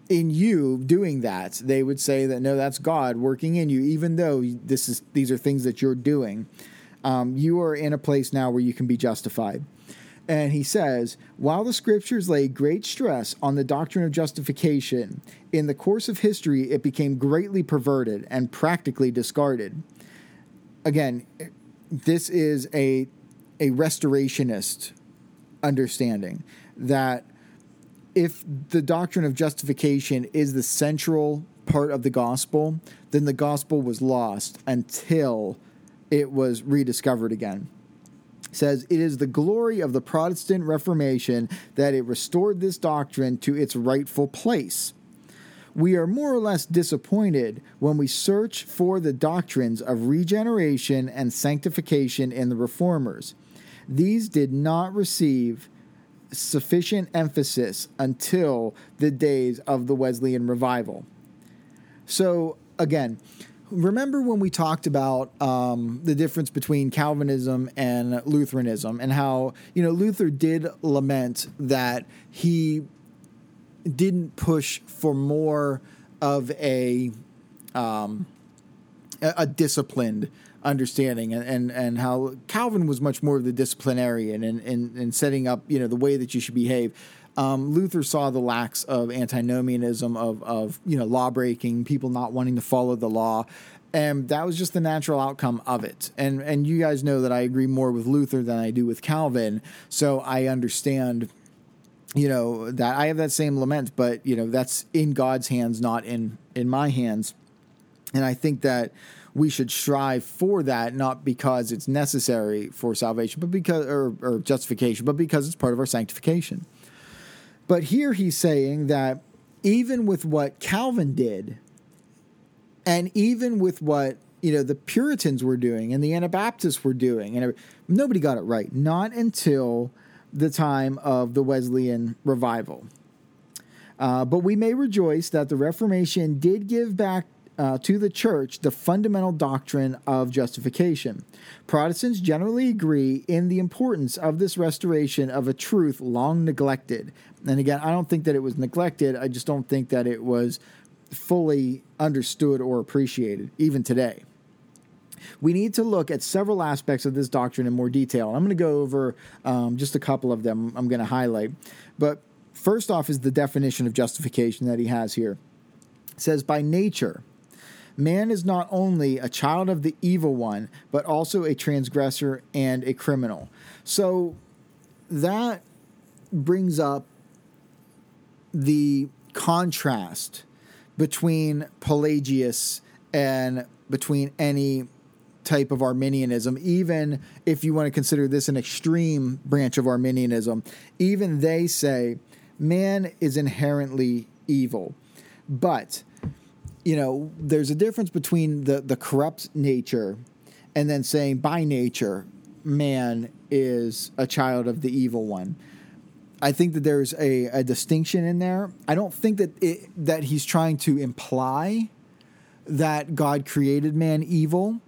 S2: in you doing that they would say that no that's god working in you even though this is these are things that you're doing. Um, you are in a place now where you can be justified. And he says while the scriptures lay great stress on the doctrine of justification in the course of history it became greatly perverted and practically discarded. Again this is a a restorationist understanding that if the doctrine of justification is the central part of the gospel, then the gospel was lost until it was rediscovered again. It says it is the glory of the Protestant Reformation that it restored this doctrine to its rightful place. We are more or less disappointed when we search for the doctrines of regeneration and sanctification in the reformers. These did not receive sufficient emphasis until the days of the Wesleyan revival. So, again, remember when we talked about um, the difference between Calvinism and Lutheranism and how, you know, Luther did lament that he didn't push for more of a, um, a, disciplined understanding and, and, and how Calvin was much more of the disciplinarian and, and, and setting up, you know, the way that you should behave. Um, Luther saw the lacks of antinomianism, of, of you know, law breaking, people not wanting to follow the law. And that was just the natural outcome of it. And and you guys know that I agree more with Luther than I do with Calvin. So I understand, you know, that I have that same lament, but you know, that's in God's hands, not in in my hands. And I think that we should strive for that, not because it's necessary for salvation, but because or, or justification, but because it's part of our sanctification. But here he's saying that even with what Calvin did, and even with what you know the Puritans were doing and the Anabaptists were doing, and nobody got it right. Not until the time of the Wesleyan revival. Uh, but we may rejoice that the Reformation did give back uh, to the church the fundamental doctrine of justification. Protestants generally agree in the importance of this restoration of a truth long neglected. And again, I don't think that it was neglected, I just don't think that it was fully understood or appreciated, even today. We need to look at several aspects of this doctrine in more detail. I'm going to go over um, just a couple of them I'm going to highlight. But first off is the definition of justification that he has here. It says, by nature, Man is not only a child of the evil one, but also a transgressor and a criminal. So that brings up the contrast between Pelagius and between any type of Arminianism, even if you want to consider this an extreme branch of Arminianism, even they say man is inherently evil. But you know, there's a difference between the the corrupt nature and then saying by nature man is a child of the evil one. I think that there's a, a distinction in there. I don't think that it, that he's trying to imply that God created man evil,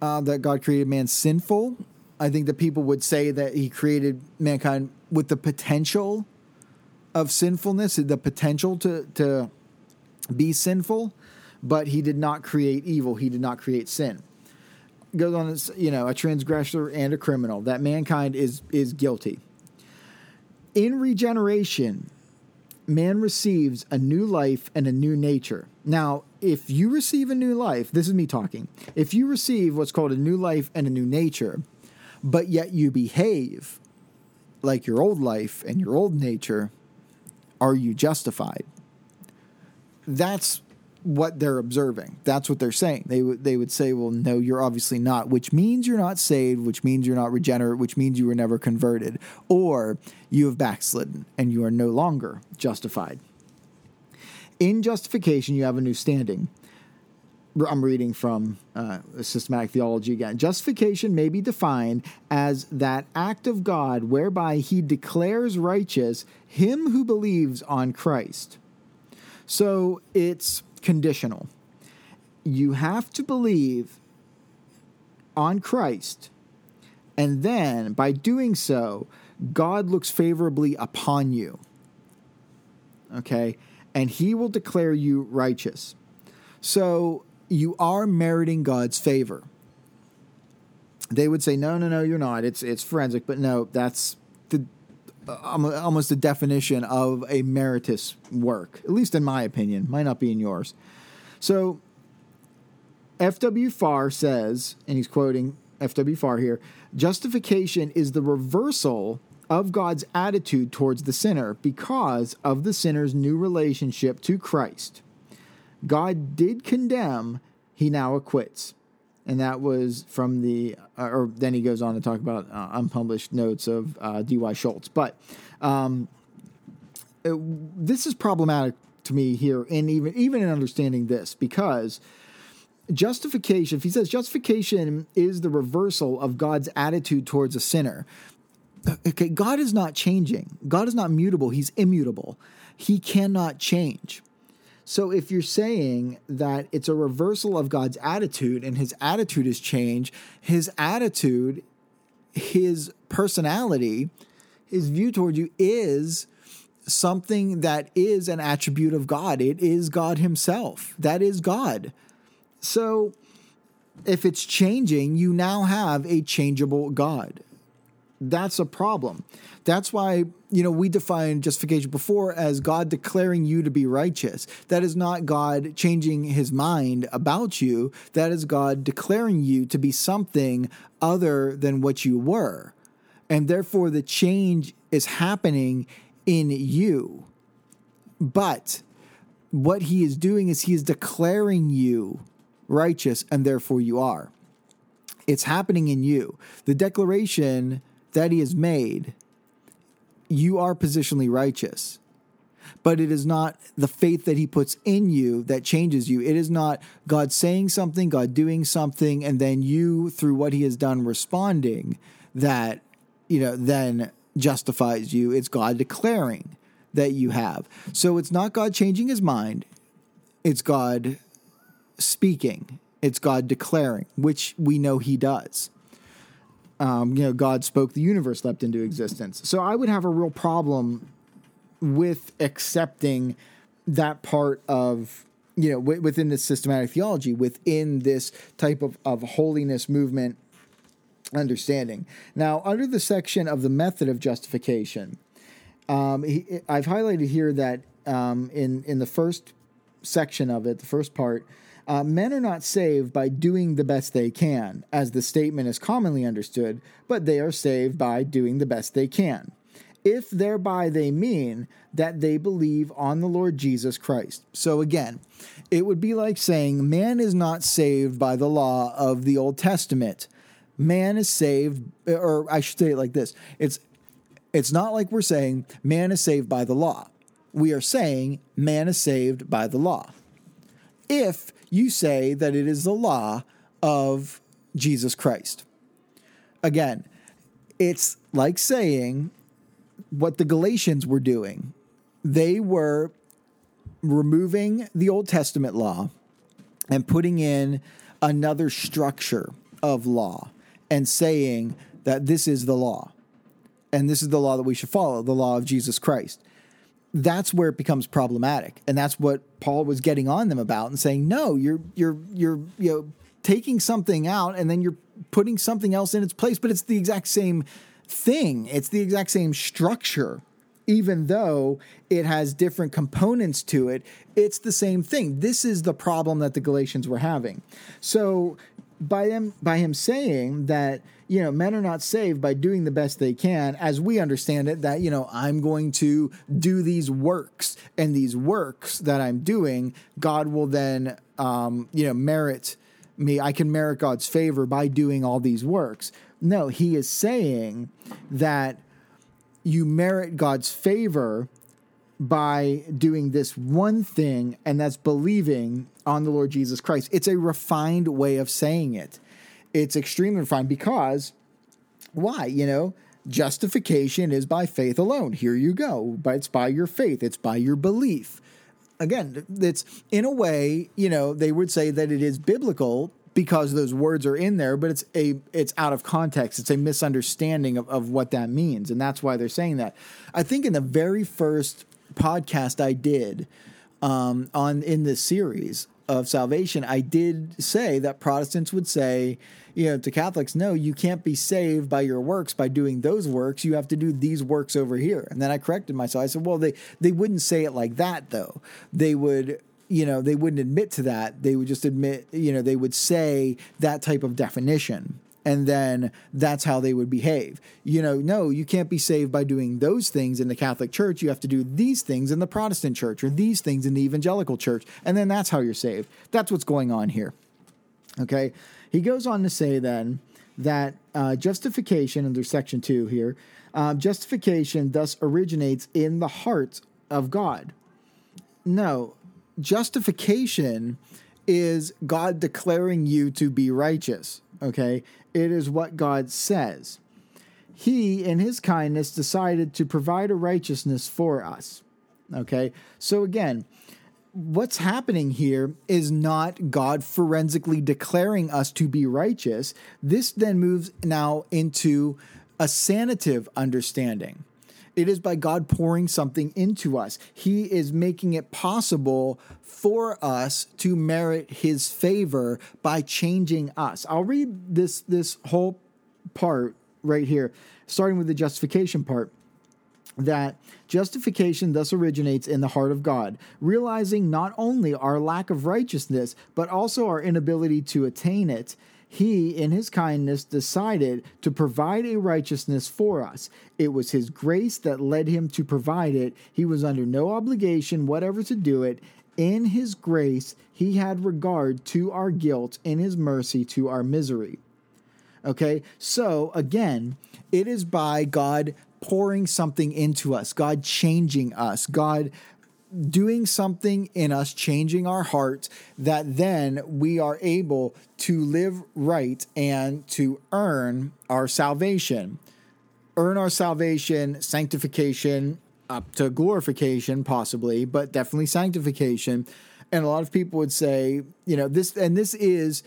S2: uh, that God created man sinful. I think that people would say that he created mankind with the potential of sinfulness, the potential to, to be sinful, but he did not create evil. He did not create sin. Goes on, you know, a transgressor and a criminal. That mankind is is guilty. In regeneration, man receives a new life and a new nature. Now, if you receive a new life, this is me talking. If you receive what's called a new life and a new nature, but yet you behave like your old life and your old nature, are you justified? That's what they're observing. That's what they're saying. They would they would say, "Well, no, you're obviously not," which means you're not saved, which means you're not regenerate, which means you were never converted, or you have backslidden and you are no longer justified. In justification, you have a new standing. I'm reading from uh, systematic theology again. Justification may be defined as that act of God whereby he declares righteous him who believes on Christ. So it's conditional. You have to believe on Christ, and then by doing so, God looks favorably upon you. Okay? And he will declare you righteous. So you are meriting God's favor. They would say, no, no, no, you're not. It's it's forensic, but no, that's Uh, almost the definition of a meritorious work, at least in my opinion. Might not be in yours. So F.W. Farr says, and he's quoting F.W. Farr here justification is the reversal of God's attitude towards the sinner because of the sinner's new relationship to Christ. God did condemn, he now acquits. And that was from the, uh, or then he goes on to talk about uh, unpublished notes of uh, D.Y. Schultz. But um, it, this is problematic to me here, and even even in understanding this, because justification, if he says justification is the reversal of God's attitude towards a sinner, okay, God is not changing. God is not mutable. He's immutable. He cannot change. So if you're saying that it's a reversal of God's attitude and his attitude has changed, his attitude, his personality, his view toward you is something that is an attribute of God. It is God himself. That is God. So if it's changing, you now have a changeable God. That's a problem. That's why, you know, we define justification before as God declaring you to be righteous. That is not God changing his mind about you. That is God declaring you to be something other than what you were. And therefore, the change is happening in you. But what he is doing is he is declaring you righteous, and therefore you are. It's happening in you. The declaration that he has made you are positionally righteous. But it is not the faith that he puts in you that changes you. It is not God saying something, God doing something, and then you, through what he has done, responding that, you know, then justifies you. It's God declaring that you have. So it's not God changing his mind, it's God speaking, it's God declaring, which we know he does um, you know, God spoke, the universe leapt into existence. So I would have a real problem with accepting that part of you know w- within this systematic theology, within this type of of holiness movement understanding. Now, under the section of the method of justification, um, he, I've highlighted here that um, in in the first section of it, the first part, uh, men are not saved by doing the best they can, as the statement is commonly understood, but they are saved by doing the best they can. If thereby they mean that they believe on the Lord Jesus Christ. So again, it would be like saying man is not saved by the law of the Old Testament. Man is saved, or I should say it like this it's, it's not like we're saying man is saved by the law. We are saying man is saved by the law. If you say that it is the law of Jesus Christ. Again, it's like saying what the Galatians were doing. They were removing the Old Testament law and putting in another structure of law and saying that this is the law and this is the law that we should follow, the law of Jesus Christ. That's where it becomes problematic. And that's what Paul was getting on them about and saying, "No, you're you're you're you know taking something out and then you're putting something else in its place, but it's the exact same thing. It's the exact same structure." even though it has different components to it, it's the same thing. This is the problem that the Galatians were having. So by them by him saying that you know men are not saved by doing the best they can as we understand it that you know i'm going to do these works and these works that i'm doing god will then um, you know merit me i can merit god's favor by doing all these works no he is saying that you merit god's favor by doing this one thing, and that's believing on the Lord Jesus Christ. It's a refined way of saying it. It's extremely refined because why? You know, justification is by faith alone. Here you go. But it's by your faith, it's by your belief. Again, it's in a way, you know, they would say that it is biblical because those words are in there, but it's a it's out of context. It's a misunderstanding of, of what that means. And that's why they're saying that. I think in the very first podcast I did um, on in this series of salvation, I did say that Protestants would say, you know, to Catholics, no, you can't be saved by your works by doing those works. You have to do these works over here. And then I corrected myself. I said, well, they they wouldn't say it like that though. They would you know they wouldn't admit to that they would just admit you know they would say that type of definition and then that's how they would behave. You know, no, you can't be saved by doing those things in the Catholic Church. You have to do these things in the Protestant Church or these things in the Evangelical Church, and then that's how you're saved. That's what's going on here. Okay? He goes on to say then that uh, justification under section 2 here, uh, justification thus originates in the heart of God. No, justification is God declaring you to be righteous. Okay? It is what God says. He, in his kindness, decided to provide a righteousness for us. Okay? So again, what's happening here is not God forensically declaring us to be righteous. This then moves now into a sanative understanding. It is by God pouring something into us. He is making it possible for us to merit his favor by changing us. I'll read this this whole part right here, starting with the justification part that justification thus originates in the heart of God, realizing not only our lack of righteousness, but also our inability to attain it he, in his kindness, decided to provide a righteousness for us. It was his grace that led him to provide it. He was under no obligation whatever to do it. In his grace, he had regard to our guilt, in his mercy to our misery. Okay, so again, it is by God pouring something into us, God changing us, God doing something in us, changing our hearts, that then we are able to live right and to earn our salvation. Earn our salvation, sanctification, up to glorification, possibly, but definitely sanctification. And a lot of people would say, you know, this, and this is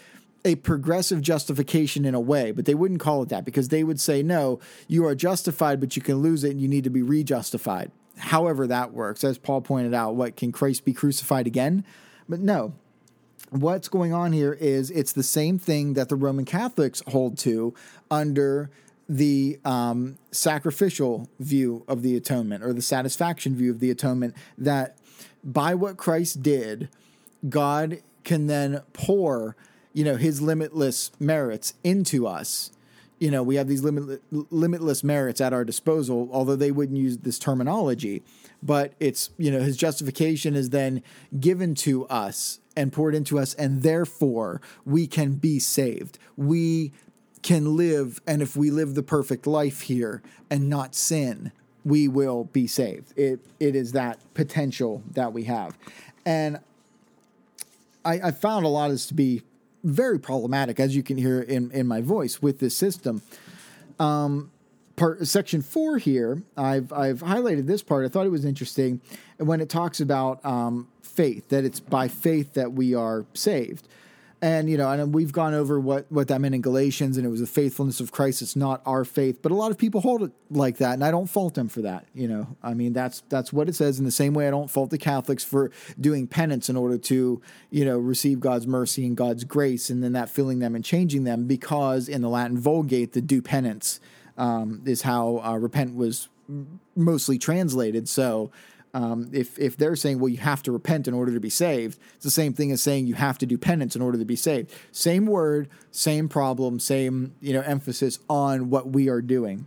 S2: a progressive justification in a way, but they wouldn't call it that because they would say, no, you are justified, but you can lose it and you need to be rejustified however that works. As Paul pointed out, what can Christ be crucified again? But no. What's going on here is it's the same thing that the Roman Catholics hold to under the um, sacrificial view of the atonement or the satisfaction view of the atonement that by what Christ did, God can then pour, you know, his limitless merits into us you know, we have these limit, limitless merits at our disposal, although they wouldn't use this terminology. But it's, you know, his justification is then given to us and poured into us, and therefore we can be saved. We can live, and if we live the perfect life here and not sin, we will be saved. It it is that potential that we have, and I, I found a lot of this to be very problematic, as you can hear in, in my voice with this system. Um, part section four here, I've I've highlighted this part. I thought it was interesting when it talks about um, faith that it's by faith that we are saved. And you know, and we've gone over what what that meant in Galatians, and it was the faithfulness of Christ. It's not our faith, but a lot of people hold it like that, and I don't fault them for that. You know, I mean, that's that's what it says. In the same way, I don't fault the Catholics for doing penance in order to you know receive God's mercy and God's grace, and then that filling them and changing them, because in the Latin Vulgate, the do penance um, is how uh, repent was mostly translated. So um, if if they're saying, well, you have to repent in order to be saved, it's the same thing as saying you have to do penance in order to be saved. Same word, same problem, same you know emphasis on what we are doing.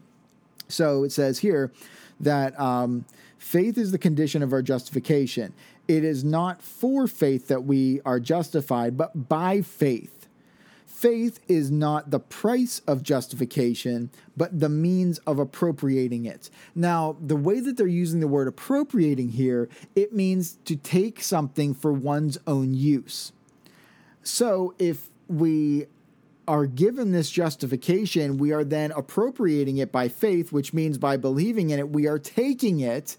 S2: So it says here that um, faith is the condition of our justification. It is not for faith that we are justified, but by faith faith is not the price of justification, but the means of appropriating it. Now, the way that they're using the word appropriating here, it means to take something for one's own use. So if we are given this justification, we are then appropriating it by faith, which means by believing in it, we are taking it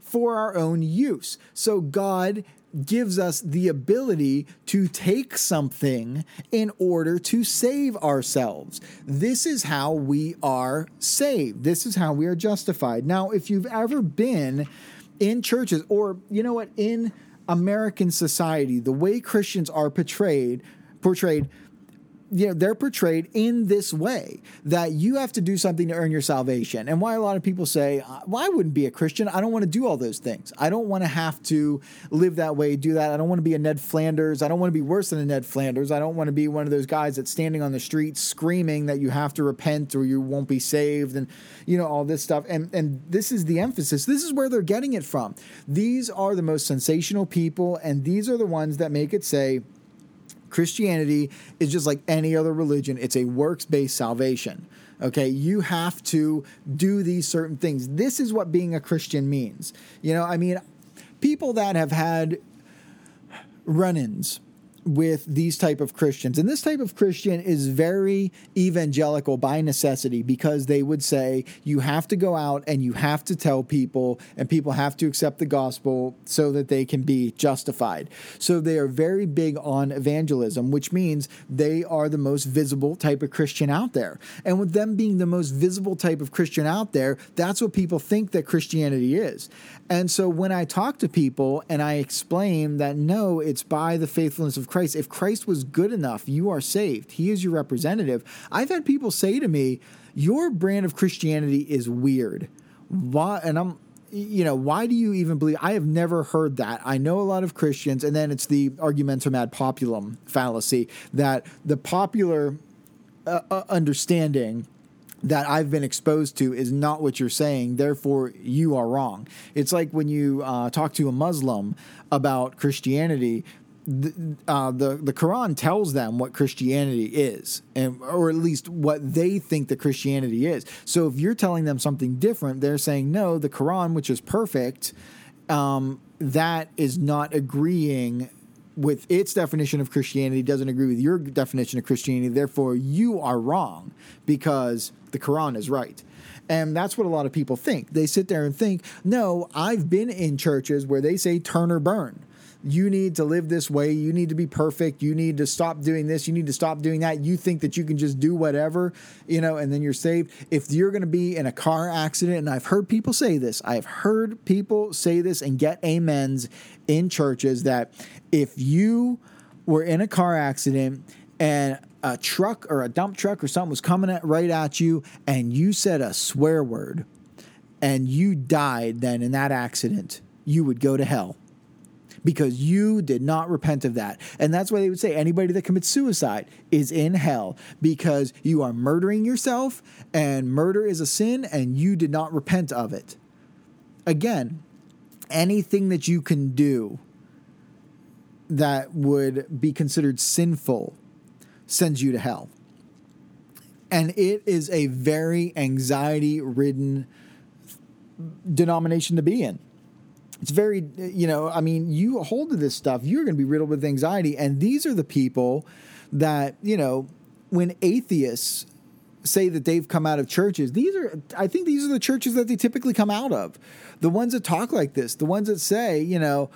S2: for our own use. So God gives us the ability to take something in order to save ourselves. This is how we are saved. This is how we are justified. Now, if you've ever been in churches or, you know what, in American society, the way Christians are portrayed, portrayed, you know they're portrayed in this way that you have to do something to earn your salvation. And why a lot of people say uh, well i wouldn't be a christian? I don't want to do all those things. I don't want to have to live that way do that. I don't want to be a ned flanders. I don't want to be worse than a ned flanders. I don't want to be one of those guys that's standing on the street screaming that you have to repent or you won't be saved and you know all this stuff. And and this is the emphasis. This is where they're getting it from. These are the most sensational people and these are the ones that make it say Christianity is just like any other religion, it's a works based salvation. Okay, you have to do these certain things. This is what being a Christian means. You know, I mean, people that have had run ins with these type of Christians. And this type of Christian is very evangelical by necessity because they would say you have to go out and you have to tell people and people have to accept the gospel so that they can be justified. So they are very big on evangelism, which means they are the most visible type of Christian out there. And with them being the most visible type of Christian out there, that's what people think that Christianity is. And so when I talk to people and I explain that no, it's by the faithfulness of Christ, if Christ was good enough, you are saved. He is your representative. I've had people say to me, Your brand of Christianity is weird. Why? And I'm, you know, why do you even believe? I have never heard that. I know a lot of Christians, and then it's the argumentum ad populum fallacy that the popular uh, uh understanding that I've been exposed to is not what you're saying. Therefore, you are wrong. It's like when you uh, talk to a Muslim about Christianity. The, uh, the the Quran tells them what Christianity is, and or at least what they think that Christianity is. So if you're telling them something different, they're saying no. The Quran, which is perfect, um, that is not agreeing with its definition of Christianity doesn't agree with your definition of Christianity. Therefore, you are wrong because the Quran is right. And that's what a lot of people think. They sit there and think, no, I've been in churches where they say turn or burn. You need to live this way. You need to be perfect. You need to stop doing this. You need to stop doing that. You think that you can just do whatever, you know, and then you're saved. If you're going to be in a car accident, and I've heard people say this, I've heard people say this and get amens in churches that if you were in a car accident and a truck or a dump truck or something was coming at, right at you and you said a swear word and you died then in that accident, you would go to hell because you did not repent of that. And that's why they would say anybody that commits suicide is in hell because you are murdering yourself and murder is a sin and you did not repent of it. Again, anything that you can do that would be considered sinful sends you to hell. And it is a very anxiety ridden denomination to be in. It's very, you know, I mean, you hold to this stuff, you're going to be riddled with anxiety. And these are the people that, you know, when atheists say that they've come out of churches, these are, I think these are the churches that they typically come out of. The ones that talk like this, the ones that say, you know,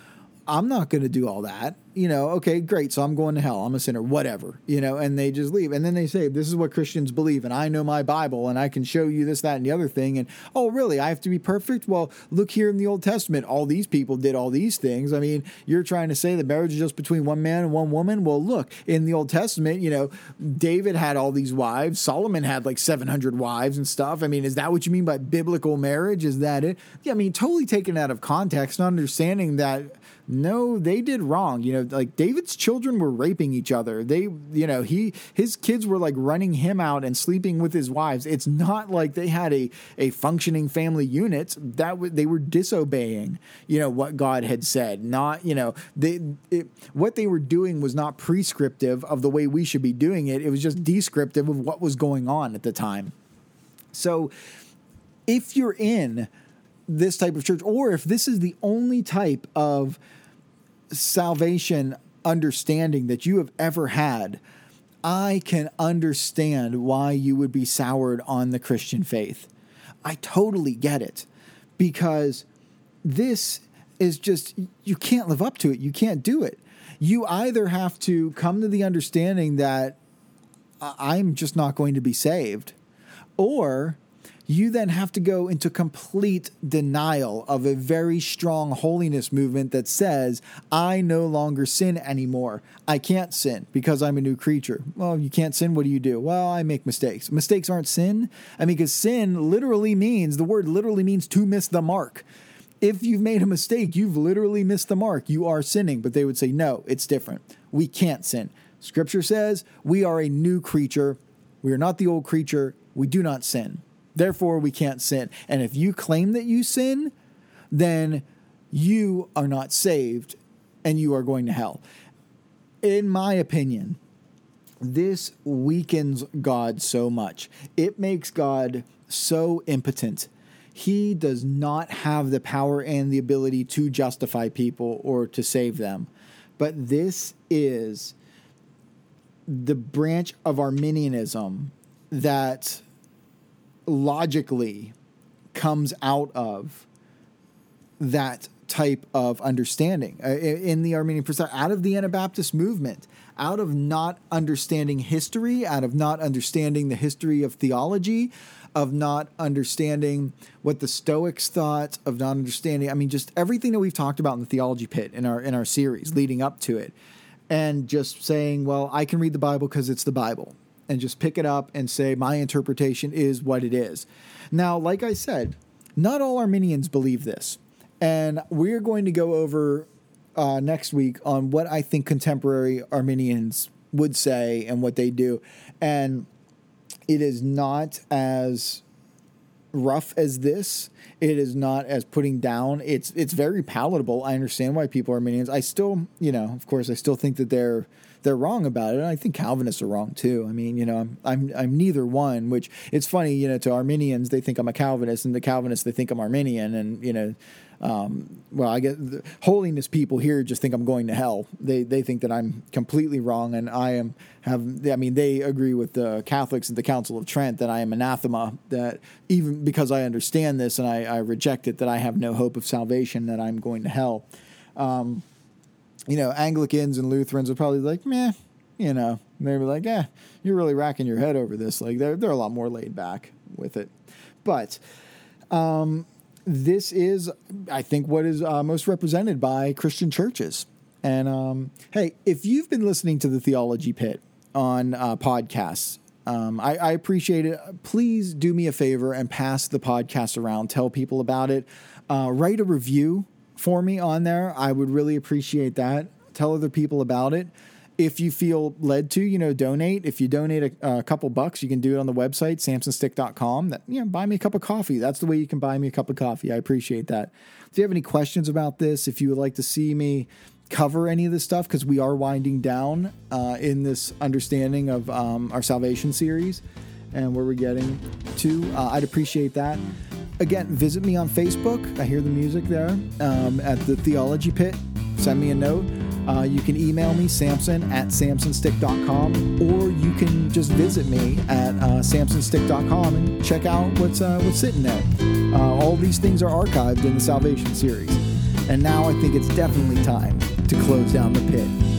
S2: I'm not going to do all that. You know, okay, great. So I'm going to hell. I'm a sinner, whatever, you know, and they just leave. And then they say, this is what Christians believe. And I know my Bible and I can show you this, that, and the other thing. And oh, really? I have to be perfect? Well, look here in the Old Testament. All these people did all these things. I mean, you're trying to say that marriage is just between one man and one woman? Well, look, in the Old Testament, you know, David had all these wives. Solomon had like 700 wives and stuff. I mean, is that what you mean by biblical marriage? Is that it? Yeah, I mean, totally taken out of context, not understanding that no, they did wrong. You know, like David's children were raping each other. They, you know, he his kids were like running him out and sleeping with his wives. It's not like they had a a functioning family unit. That w- they were disobeying, you know, what God had said. Not, you know, they it, what they were doing was not prescriptive of the way we should be doing it. It was just descriptive of what was going on at the time. So, if you're in this type of church, or if this is the only type of salvation understanding that you have ever had, I can understand why you would be soured on the Christian faith. I totally get it because this is just, you can't live up to it. You can't do it. You either have to come to the understanding that I'm just not going to be saved, or you then have to go into complete denial of a very strong holiness movement that says, I no longer sin anymore. I can't sin because I'm a new creature. Well, you can't sin. What do you do? Well, I make mistakes. Mistakes aren't sin. I mean, because sin literally means, the word literally means to miss the mark. If you've made a mistake, you've literally missed the mark. You are sinning. But they would say, no, it's different. We can't sin. Scripture says we are a new creature. We are not the old creature. We do not sin. Therefore, we can't sin. And if you claim that you sin, then you are not saved and you are going to hell. In my opinion, this weakens God so much. It makes God so impotent. He does not have the power and the ability to justify people or to save them. But this is the branch of Arminianism that logically comes out of that type of understanding. Uh, in the Arminian perspective, out of the Anabaptist movement, out of not understanding history, out of not understanding the history of theology, of not understanding what the Stoics thought, of not understanding, I mean, just everything that we've talked about in the theology pit in our in our series leading up to it, and just saying, well, I can read the Bible because it's the Bible and just pick it up and say, my interpretation is what it is. Now, like I said, not all Arminians believe this. And we're going to go over uh, next week on what I think contemporary Arminians would say and what they do. And it is not as rough as this. It is not as putting down. It's it's very palatable. I understand why people are Arminians. I still, you know, of course, I still think that they're they're wrong about it. And I think Calvinists are wrong too. I mean, you know, I'm, I'm, I'm neither one, which it's funny, you know, to Arminians, they think I'm a Calvinist and the Calvinists, they think I'm Arminian. And, you know, um, well, I the holiness people here just think I'm going to hell. They they think that I'm completely wrong, and I am have. I mean, they agree with the Catholics at the Council of Trent that I am anathema. That even because I understand this and I, I reject it, that I have no hope of salvation, that I'm going to hell. Um, you know, Anglicans and Lutherans are probably like, meh, you know, they'd be like, yeah, you're really racking your head over this. Like they're they're a lot more laid back with it, but um, this is, I think, what is uh, most represented by Christian churches. And um, hey, if you've been listening to the Theology Pit on uh, podcasts, um, I, I, appreciate it. Please do me a favor and pass the podcast around. Tell people about it. Uh, write a review for me on there. I would really appreciate that. Tell other people about it. If you feel led to, you know, donate. If you donate a, a couple bucks, you can do it on the website, samsonstick.com. That, you know, buy me a cup of coffee. That's the way you can buy me a cup of coffee. I appreciate that. If you have any questions about this, if you would like to see me cover any of this stuff, because we are winding down uh, in this understanding of um, our salvation series and where we're getting to, uh, I'd appreciate that again, visit me on Facebook. I hear the music there um, at the Theology Pit. Send me a note. Uh, you can email me, Samson at samsonstick.com, or you can just visit me at uh, samsonstick.com and check out what's, uh, what's sitting there. Uh, all these things are archived in the Salvation series. And now I think it's definitely time to close down the pit.